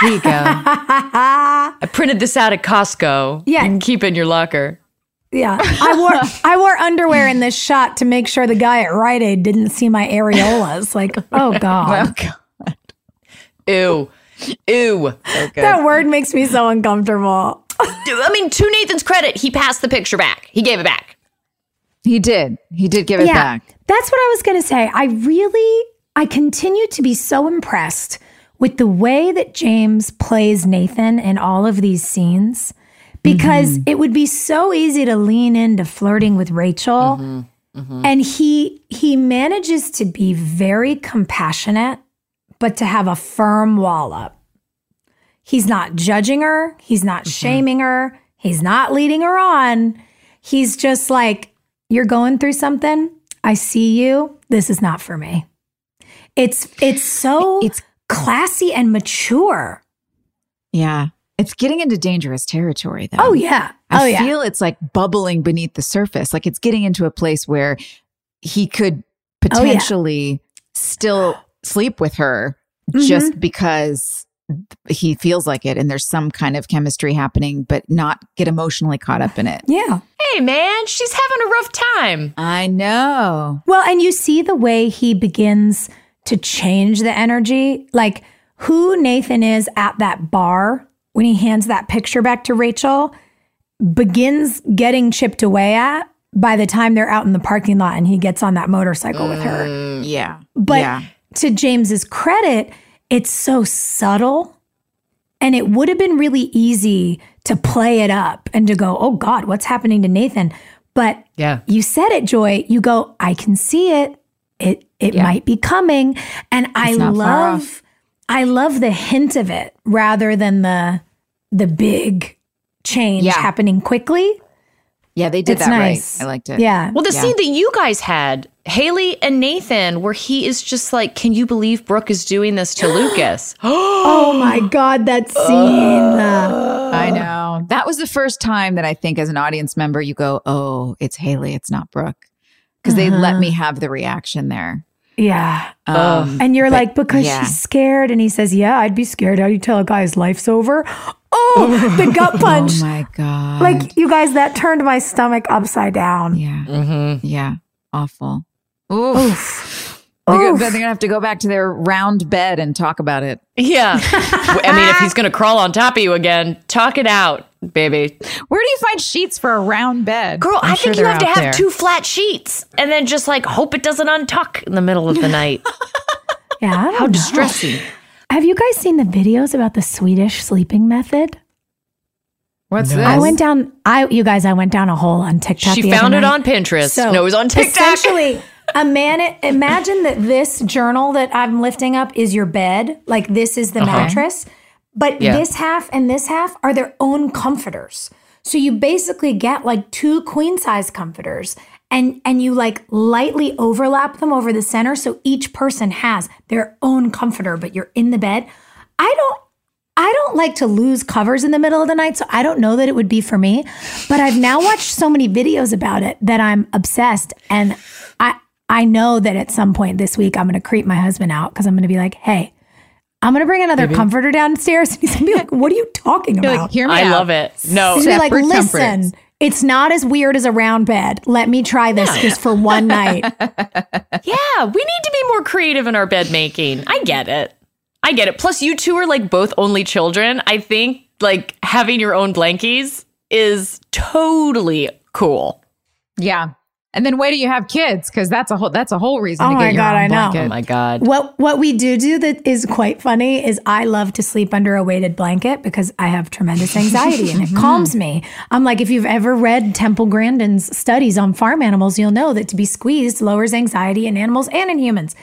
Here you go. I printed this out at Costco. Yeah. You can keep it in your locker. Yeah, I wore I wore underwear in this shot to make sure the guy at Rite Aid didn't see my areolas. Like, oh, oh god, Oh God. Ew. Ew. that word makes me so uncomfortable. I mean, to Nathan's credit, he passed the picture back. He gave it back. He did. He did give it back. That's what I was going to say. I really, I continue to be so impressed with the way that James plays Nathan in all of these scenes because mm-hmm. it would be so easy to lean into flirting with Rachel. Mm-hmm. Mm-hmm. And he he manages to be very compassionate, but to have a firm wall up. He's not judging her, he's not shaming her, he's not leading her on. He's just like, you're going through something. I see you. This is not for me. It's it's so It's- classy and mature. Yeah. It's getting into dangerous territory, though. Oh yeah. I Oh yeah. feel it's like bubbling beneath the surface. Like it's getting into a place where he could Oh, yeah. potentially still sleep with her Mm-hmm. just because he feels like it and there's some kind of chemistry happening, but not get emotionally caught up in it. yeah. Hey, man, she's having a rough time. I know. Well, and you see the way he begins to change the energy, like who Nathan is at that bar when he hands that picture back to Rachel begins getting chipped away at by the time they're out in the parking lot and he gets on that motorcycle with her. Mm, yeah. But yeah. to James's credit, it's so subtle. And it would have been really easy to play it up and to go, oh God, what's happening to Nathan? But Yeah. you said it, Joy. You go, I can see it. It it might be coming. And I It's not far love I love the hint of it rather than the the big change Yeah. happening quickly. Yeah, they did It's that nice. right. I liked it. Yeah. Well, the Yeah. scene that you guys had, Haley and Nathan, where he is just like, Can you believe Brooke is doing this to Lucas? Oh my God, that scene. I know. That was the first time that I think as an audience member, you go, oh, it's Haley, it's not Brooke. Because they let me have the reaction there. yeah. Um, And you're but like, because yeah. she's scared. And he says, Yeah, I'd be scared. How do you tell a guy his life's over? Oh, the gut punch. Oh my God. like, you guys, that turned my stomach upside down. yeah. mm-hmm. Yeah. Awful. Oof. They're, gonna, they're gonna have to go back to their round bed and talk about it. Yeah. I mean, if he's going to crawl on top of you again, talk it out, baby. Where do you find sheets for a round bed? Girl, I'm i sure think you have to have there. two flat sheets and then just like hope it doesn't untuck in the middle of the night. Yeah. I don't How know. distressing. Have you guys seen the videos about the Swedish sleeping method? What's this? I went down, I, you guys, I went down a hole on TikTok. She the other found it night. on Pinterest. So, no, it was on TikTok. Essentially, a man. Imagine that this journal that I'm lifting up is your bed. Like this is the mattress, but Yeah. this half and this half are their own comforters. So you basically get like two queen size comforters, and and you like lightly overlap them over the center, so each person has their own comforter, but you're in the bed. I don't. I don't like to lose covers in the middle of the night, so I don't know that it would be for me. But I've now watched so many videos about it that I'm obsessed, and I I know that at some point this week I'm going to creep my husband out because I'm going to be like, "Hey, I'm going to bring another comforter downstairs," and he's going to be like, "What are you talking about?" like, hear me I out. love it. No, He's be like, "Listen, comforts." it's not as weird as a round bed. Let me try this just for one night." Yeah, we need to be more creative in our bed making. I get it. I get it. Plus, you two are like both only children. I think like having your own blankies is totally cool. Yeah. And then wait till you have kids because that's a whole that's a whole reason Oh to get my your God, own I know. Oh my God. What what we do do that is quite funny is I love to sleep under a weighted blanket because I have tremendous anxiety and it mm-hmm. calms me. I'm like if you've ever read Temple Grandin's studies on farm animals, you'll know that to be squeezed lowers anxiety in animals and in humans.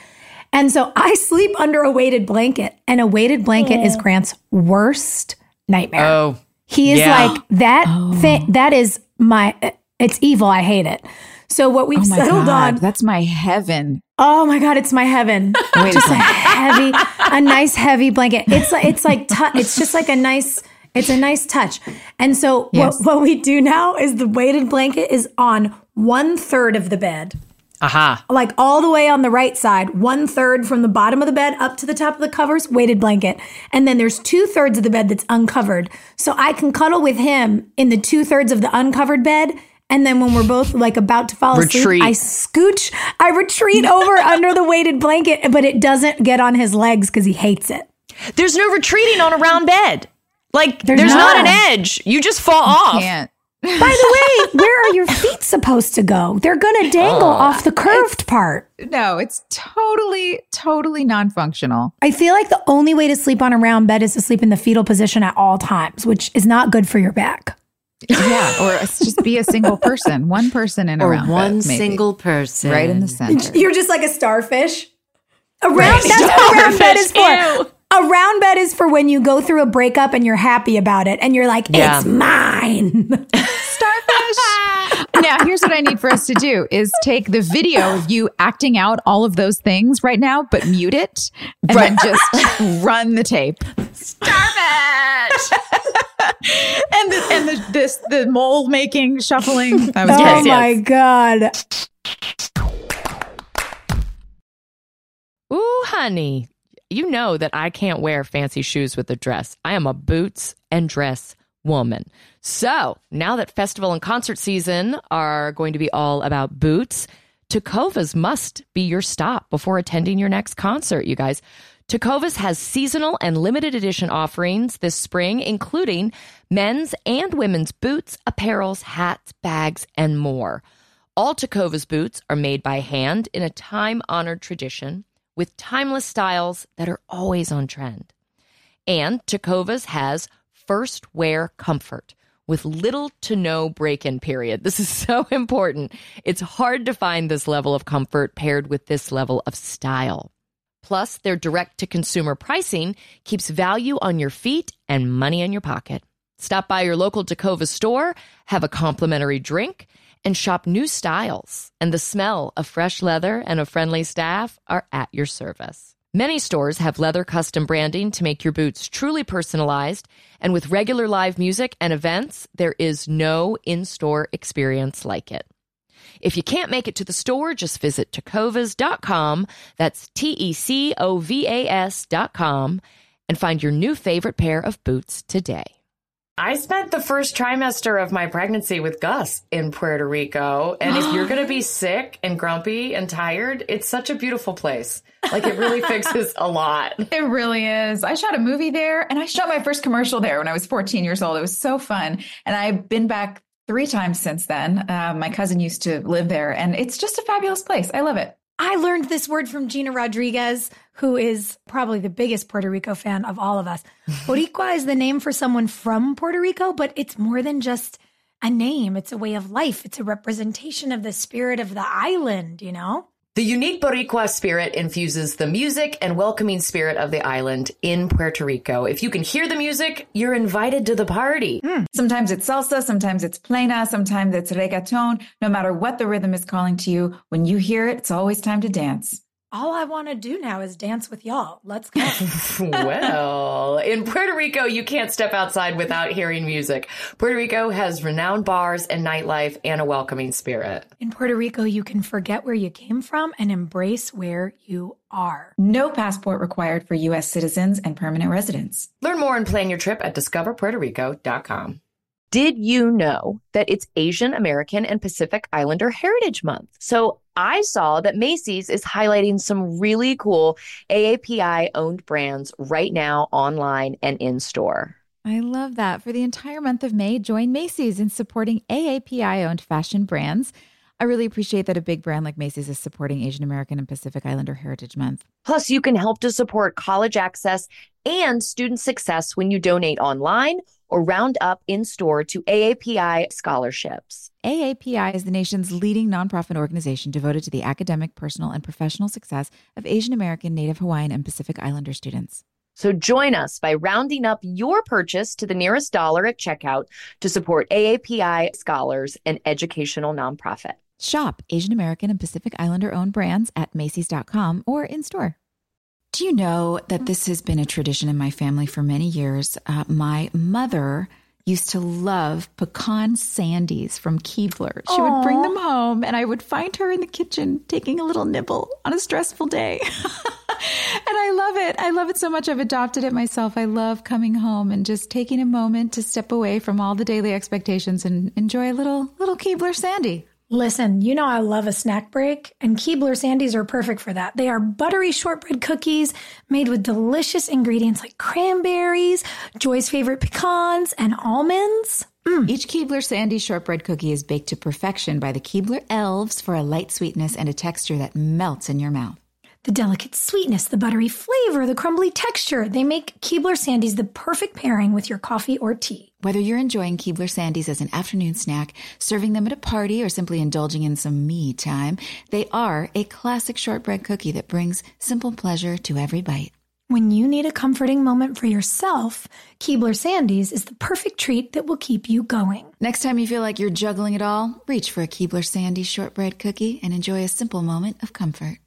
And so I sleep under a weighted blanket and a weighted blanket is Grant's worst nightmare. Oh, He is Yeah. like that oh. thing that is my It's evil. I hate it. So what we've Oh my settled God, on. that's my heaven. Oh my god, it's my heaven. Wait a just a second. heavy, a nice heavy blanket. It's like it's like tou- it's just like a nice. It's a nice touch. And so Yes. what what we do now is the weighted blanket is on one third of the bed, Aha. like all the way on the right side, one third from the bottom of the bed up to the top of the covers, weighted blanket, and then there's two thirds of the bed that's uncovered. So I can cuddle with him in the two thirds of the uncovered bed. And then when we're both like about to fall Retreat. asleep, I scooch, I retreat over under the weighted blanket, but it doesn't get on his legs because he hates it. There's no retreating on a round bed. Like there's, There's not not. an edge. You just fall off. Can't. By the way, where are your feet supposed to go? They're gonna dangle oh. off the curved part. No, it's totally, totally non-functional. I feel like the only way to sleep on a round bed is to sleep in the fetal position at all times, which is not good for your back. Yeah, or just be a single person, one person in a Or round one bed, maybe. single person. right in the center. You're just like a starfish. A round that's what a round bed is for. Starfish, A round bed is for when you go through a breakup and you're happy about it and you're like, Yeah. it's mine. Starfish. now, here's what I need for us to do is take the video of you acting out all of those things right now, but mute it and then just run the tape. Starfish. And the, and the this the mole making shuffling. That was oh great. my God. Ooh, honey. You know that I can't wear fancy shoes with a dress. I am a boots and dress woman. So now that festival and concert season are going to be all about boots, Tecovas must be your stop before attending your next concert, you guys. Tecovas has seasonal and limited edition offerings this spring, including men's and women's boots, apparels, hats, bags, and more. All Tecovas boots are made by hand in a time honored tradition with timeless styles that are always on trend. And Tecovas has first wear comfort with little to no break in period. This is so important. It's hard to find this level of comfort paired with this level of style. Plus, their direct to consumer pricing keeps value on your feet and money in your pocket. Stop by your local Tecova store, have a complimentary drink, and shop new styles. And the smell of fresh leather and a friendly staff are at your service. Many stores have leather custom branding to make your boots truly personalized. And with regular live music and events, there is no in store experience like it. If you can't make it to the store, just visit tecovas.com. That's T E C O V A S.com and find your new favorite pair of boots today. I spent the first trimester of my pregnancy with Gus in Puerto Rico. And if you're going to be sick and grumpy and tired, it's such a beautiful place. Like it really fixes a lot. It really is. I shot a movie there and I shot my first commercial there when I was 14 years old. It was so fun. And I've been back three times since then. Uh, my cousin used to live there and it's just a fabulous place. I love it. I learned this word from Gina Rodriguez, who is probably the biggest Puerto Rico fan of all of us. Boricua is the name for someone from Puerto Rico, but it's more than just a name. It's a way of life. It's a representation of the spirit of the island, you know? The unique Boricua spirit infuses the music and welcoming spirit of the island in Puerto Rico. If you can hear the music, you're invited to the party. Hmm. Sometimes it's salsa, sometimes it's plena, sometimes it's reggaeton. No matter what the rhythm is calling to you, when you hear it, it's always time to dance. All I want to do now is dance with y'all. Let's go. well, in Puerto Rico, you can't step outside without hearing music. Puerto Rico has renowned bars and nightlife and a welcoming spirit. In Puerto Rico, you can forget where you came from and embrace where you are. No passport required for U.S. citizens and permanent residents. Learn more and plan your trip at discoverpuertorico.com. Did you know that it's Asian American and Pacific Islander Heritage Month? So I saw that Macy's is highlighting some really cool AAPI owned brands right now online and in store. I love that. For the entire month of May, join Macy's in supporting AAPI owned fashion brands. I really appreciate that a big brand like Macy's is supporting Asian American and Pacific Islander Heritage Month. Plus, you can help to support college access and student success when you donate online or round up in store to AAPI scholarships. AAPI is the nation's leading nonprofit organization devoted to the academic, personal, and professional success of Asian American, Native Hawaiian, and Pacific Islander students. So join us by rounding up your purchase to the nearest dollar at checkout to support AAPI scholars and educational nonprofit. Shop Asian American and Pacific Islander owned brands at Macy's.com or in store. Do you know that this has been a tradition in my family for many years? Uh, my mother used to love pecan sandies from Keebler. She would bring them home, and I would find her in the kitchen taking a little nibble on a stressful day. and I love it. I love it so much. I've adopted it myself. I love coming home and just taking a moment to step away from all the daily expectations and enjoy a little little Keebler sandy. Listen, you know I love a snack break, and Keebler Sandies are perfect for that. They are buttery shortbread cookies made with delicious ingredients like cranberries, Joy's favorite pecans, and almonds. Mm. Each Keebler Sandy shortbread cookie is baked to perfection by the Keebler elves for a light sweetness and a texture that melts in your mouth. The delicate sweetness, the buttery flavor, the crumbly texture, they make Keebler Sandies the perfect pairing with your coffee or tea. Whether you're enjoying Keebler Sandies as an afternoon snack, serving them at a party, or simply indulging in some me time, they are a classic shortbread cookie that brings simple pleasure to every bite. When you need a comforting moment for yourself, Keebler Sandies is the perfect treat that will keep you going. Next time you feel like you're juggling it all, reach for a Keebler Sandies shortbread cookie and enjoy a simple moment of comfort.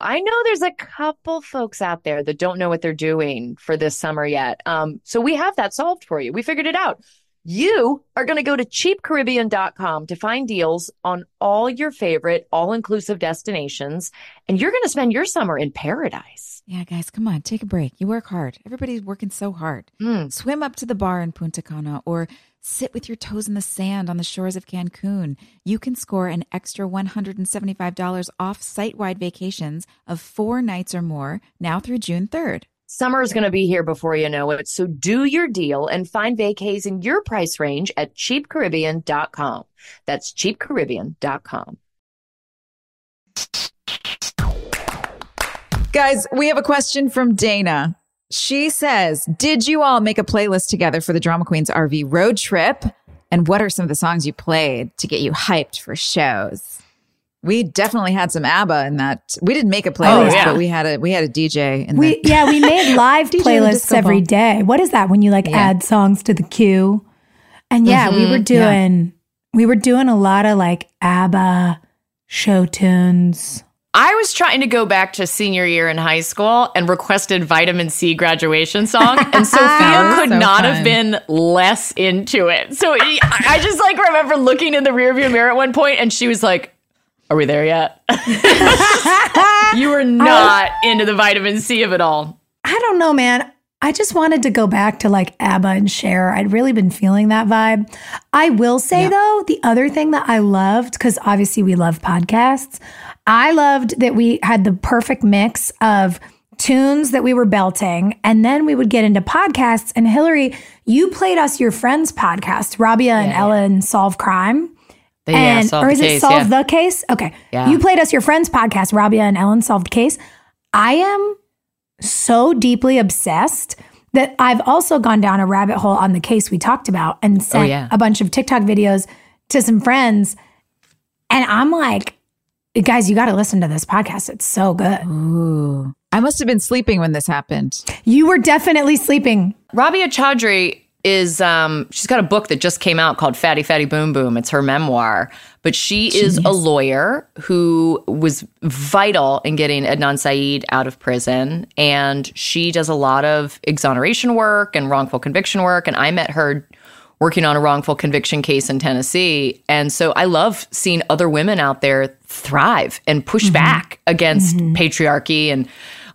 I know there's a couple folks out there that don't know what they're doing for this summer yet. Um, so we have that solved for you. We figured it out. You are going to go to cheapcaribbean.com to find deals on all your favorite all inclusive destinations, and you're going to spend your summer in paradise. Yeah, guys, come on, take a break. You work hard. Everybody's working so hard. Mm. Swim up to the bar in Punta Cana or sit with your toes in the sand on the shores of Cancun. You can score an extra $175 off site wide vacations of four nights or more now through June 3rd. Summer is going to be here before you know it. So do your deal and find vacays in your price range at cheapcaribbean.com. That's cheapcaribbean.com. Guys, we have a question from Dana. She says, Did you all make a playlist together for the Drama Queens RV road trip? And what are some of the songs you played to get you hyped for shows? We definitely had some ABBA in that. We didn't make a playlist, yeah. but we had a we had a DJ in We the, yeah, we made live playlists disco every ball. day. What is that when you like Yeah. add songs to the queue? And yeah, we were Mhm, yeah. doing we were doing a lot of like ABBA show tunes. I was trying to go back to senior year in high school and requested Vitamin C graduation song, and Sophia could so not fun. have been less into it. So I I just like remember looking in the rearview mirror at one point, and she was like, "Are we there yet?" you were not into the Vitamin C of it all. I don't know, man. I just wanted to go back to like ABBA and Cher. I'd really been feeling that vibe. I will say though, the other thing that I loved, because obviously we love podcasts, I loved that we had the perfect mix of tunes that we were belting, and then we would get into podcasts. And Hilarie, you played us your friend's podcast, Rabia and Ellen Solve Crime. And or is it solve the case? Okay. Yeah. You played us your friend's podcast, Rabia and Ellen Solved Case. I am so deeply obsessed that I've also gone down a rabbit hole on the case we talked about and oh, sent yeah. a bunch of TikTok videos to some friends. And I'm like, guys, you got to listen to this podcast. It's so good. Ooh. I must have been sleeping when this happened. You were definitely sleeping. Rabia Chaudry is um she's got a book that just came out called Fatty Fatty Boom Boom. It's her memoir, but she is a lawyer who was vital in getting Adnan Syed out of prison. And she does a lot of exoneration work and wrongful conviction work. And I met her working on a wrongful conviction case in Tennessee. And so I love seeing other women out there thrive and push back against patriarchy and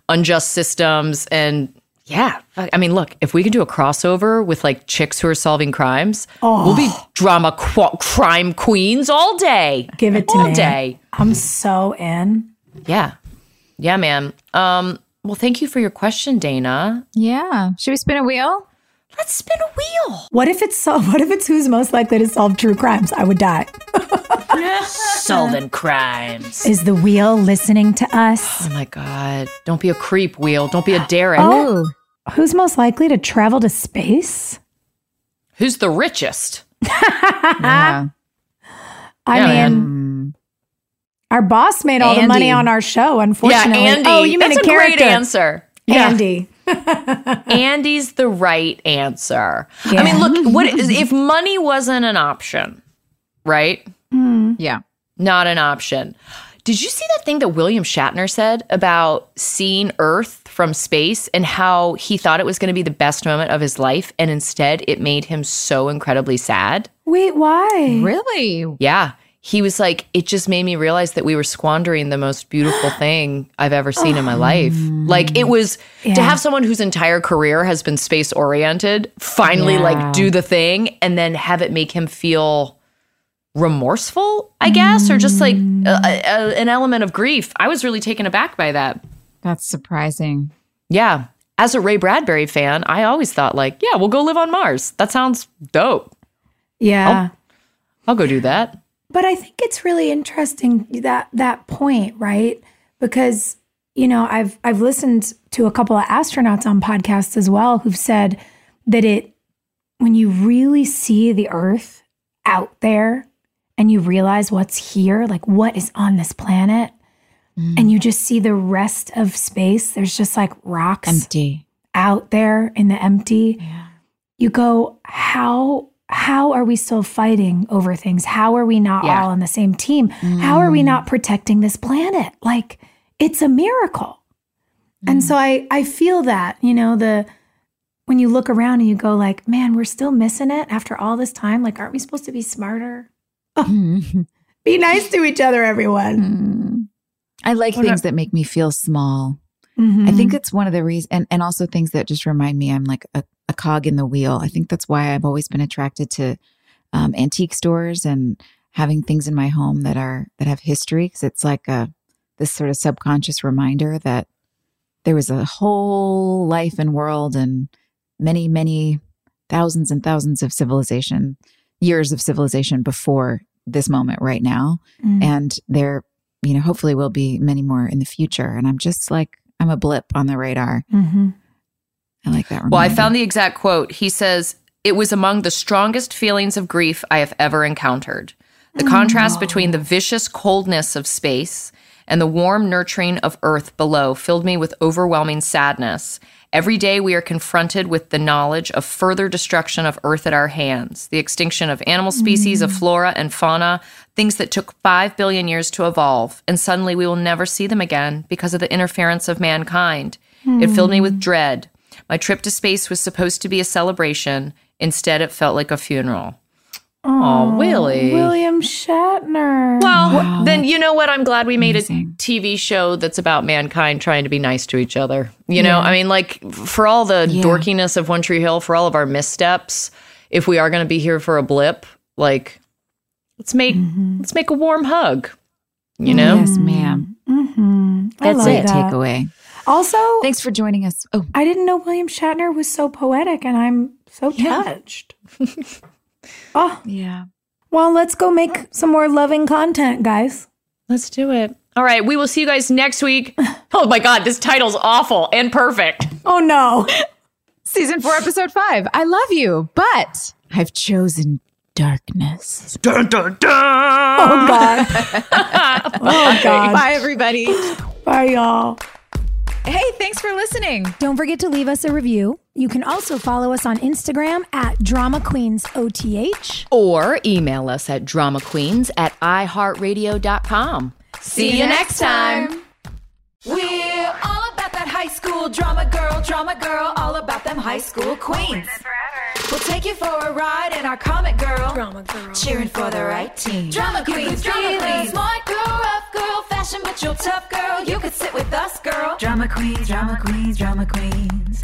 unjust systems and yeah, I mean, look, if we can do a crossover with like chicks who are solving crimes, we'll be drama qu- crime queens all day. Give it to all me. day. I'm so in. Yeah, yeah, man. Um, well, thank you for your question, Dana. Yeah. Should we spin a wheel? Let's spin a wheel. What if it's so, what if it's who's most likely to solve true crimes? I would die. Solving crimes. Is the wheel listening to us? Oh my god! Don't be a creep, wheel. Don't be a Derek. Oh. Who's most likely to travel to space? Who's the richest? Yeah. I Yeah, mean, our boss made all the money on our show, unfortunately. Yeah, unfortunately. Andy. Oh, you made That's a a great character. answer. Andy. Andy's the right answer. I mean, look, what is, if money wasn't an option, right? Hmm. Yeah. Not an option. Did you see that thing that William Shatner said about seeing Earth from space and how he thought it was going to be the best moment of his life and instead it made him so incredibly sad? Wait, why? Really? Yeah. He was like, it just made me realize that we were squandering the most beautiful thing I've ever seen in my oh. life. Like, it was to have someone whose entire career has been space oriented finally, Yeah. like, do the thing and then have it make him feel remorseful, I guess, or just like a, a- an element of grief. I was really taken aback by that. That's surprising. Yeah. As a Ray Bradbury fan, I always thought, like, yeah, we'll go live on Mars. That sounds dope. Yeah. I'll go do that. But I think it's really interesting that that point, right? Because you know, I've I've listened to a couple of astronauts on podcasts as well who've said that it when you really see the earth out there and you realize what's here, like what is on this planet, mm. and you just see the rest of space, there's just like rocks Empty. out there in the empty. You go, how how are we still fighting over things? How are we not Yeah. all on the same team? How are we mm. not protecting this planet? Like it's a miracle. And mm. so I I feel that, you know, the when you look around and you go like, man, we're still missing it after all this time. Like, aren't we supposed to be smarter? Be nice to each other, everyone. I like Well, things that make me feel small. I Mhm. think it's one of the reasons, and, and also things that just remind me I'm like a, a cog in the wheel. I think that's why I've always been attracted to um, antique stores and having things in my home that are that have history because it's like a this sort of subconscious reminder that there was a whole life and world and many many thousands and thousands of civilization years of civilization before this moment right now Mm. and there you know hopefully will be many more in the future and i'm just like i'm a blip on the radar Mhm. i like that Well, I found the exact quote. He says, It was among the strongest feelings of grief I have ever encountered. The contrast between the vicious coldness of space and the warm nurturing of earth below filled me with overwhelming sadness. Every day we are confronted with the knowledge of further destruction of earth at our hands, the extinction of animal species, of mm-hmm. flora and fauna, things that took 5 billion years to evolve, and suddenly we will never see them again because of the interference of mankind. It filled me with hmm. dread. My trip to space was supposed to be a celebration. Instead, it felt like a funeral. Oh, Willie. William Shatner. Well, then you know what? I'm glad we made Amazing. a TV show that's about mankind trying to be nice to each other. You know, I mean, like for all the Yeah. dorkiness of One Tree Hill, for all of our missteps, if we are going to be here for a blip, like let's make let's make a warm hug. You know, yes ma'am hmm That's I love it. that. takeaway Also, thanks for joining us oh I didn't know William Shatner was so poetic, and I'm so Yeah. touched. oh, yeah well, let's go make some more loving content, guys. let's do it. All right, we will see you guys next week. Oh my God, this title's awful and perfect. Oh no. season four episode five i love you but i've chosen darkness Dun, dun, dun. Oh god. oh god. bye everybody Bye, y'all. hey thanks for listening Don't forget to leave us a review. You can also follow us on Instagram at Drama Queens OTH. or email us at dramaqueens at iheartradio.com. See you next time. We're all about that high school drama girl, drama girl, all about them high school queens. We'll take you for a ride in our comic girl, drama girl, cheering for the right team. Drama queens, drama queens, smart girl, rough girl, fashion but you're tough girl. You could sit with us, girl. Drama queens, drama queens, drama queens,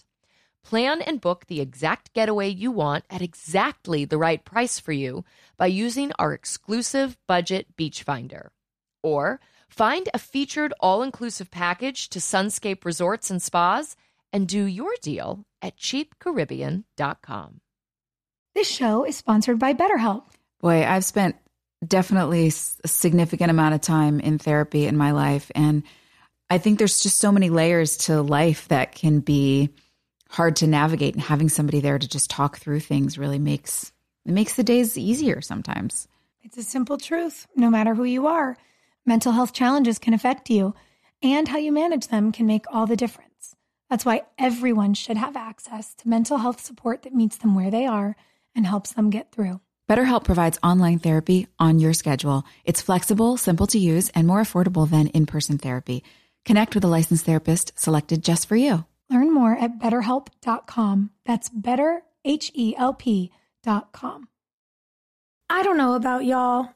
Plan and book the exact getaway you want at exactly the right price for you by using our exclusive budget beach finder. Or find a featured all inclusive package to Sunscape Resorts and Spas and do your deal at cheapcaribbean.com. This show is sponsored by BetterHelp. Boy, I've spent definitely a significant amount of time in therapy in my life. And I think there's just so many layers to life that can be hard to navigate. And having somebody there to just talk through things really makes it makes the days easier sometimes. It's a simple truth. No matter who you are, mental health challenges can affect you, and how you manage them can make all the difference. That's why everyone should have access to mental health support that meets them where they are and helps them get through. BetterHelp provides online therapy on your schedule. It's flexible, simple to use, and more affordable than in person therapy. Connect with a licensed therapist selected just for you. Learn more at betterhelp.com. That's better, H E L P.com. I don't know about y'all.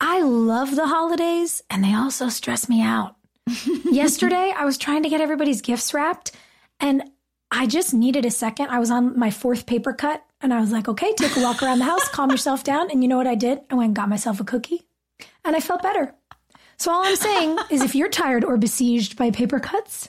I love the holidays, and they also stress me out. Yesterday, I was trying to get everybody's gifts wrapped, and I just needed a second. I was on my fourth paper cut, and I was like, okay, take a walk around the house, calm yourself down. And you know what I did? I went and got myself a cookie, and I felt better. So all I'm saying is if you're tired or besieged by paper cuts,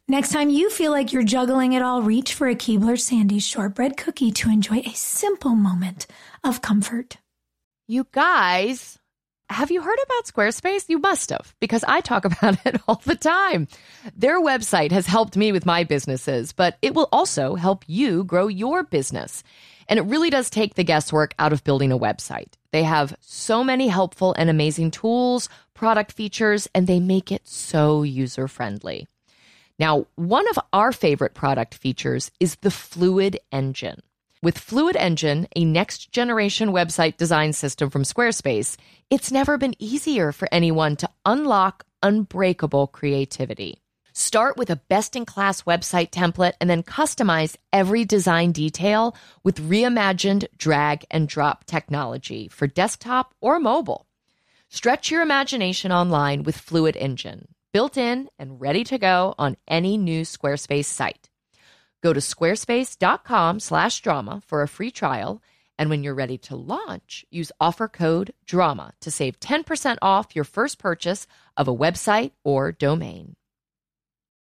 Next time you feel like you're juggling it all, reach for a Keebler Sandy's shortbread cookie to enjoy a simple moment of comfort. You guys, have you heard about Squarespace? You must have, because I talk about it all the time. Their website has helped me with my businesses, but it will also help you grow your business. And it really does take the guesswork out of building a website. They have so many helpful and amazing tools, product features, and they make it so user friendly. Now, one of our favorite product features is the Fluid Engine. With Fluid Engine, a next generation website design system from Squarespace, it's never been easier for anyone to unlock unbreakable creativity. Start with a best in class website template and then customize every design detail with reimagined drag and drop technology for desktop or mobile. Stretch your imagination online with Fluid Engine built in and ready to go on any new Squarespace site. Go to squarespace.com/drama for a free trial, and when you're ready to launch, use offer code DRAMA to save 10% off your first purchase of a website or domain.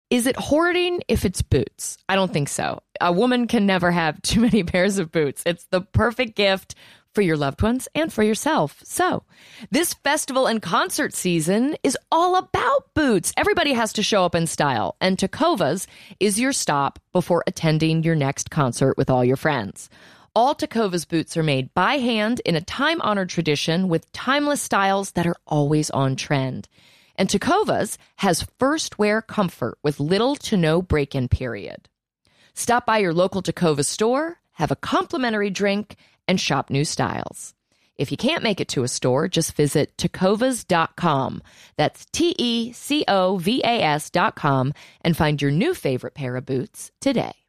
Is it hoarding if it's boots? I don't think so. A woman can never have too many pairs of boots. It's the perfect gift for your loved ones and for yourself. So, this festival and concert season is all about boots. Everybody has to show up in style, and Tecovas is your stop before attending your next concert with all your friends. All Tecovas boots are made by hand in a time honored tradition with timeless styles that are always on trend. And Tecovas has first wear comfort with little to no break in period. Stop by your local Tecovas store, have a complimentary drink, and shop new styles. If you can't make it to a store, just visit tecovas.com. That's T E C O V A S.com and find your new favorite pair of boots today.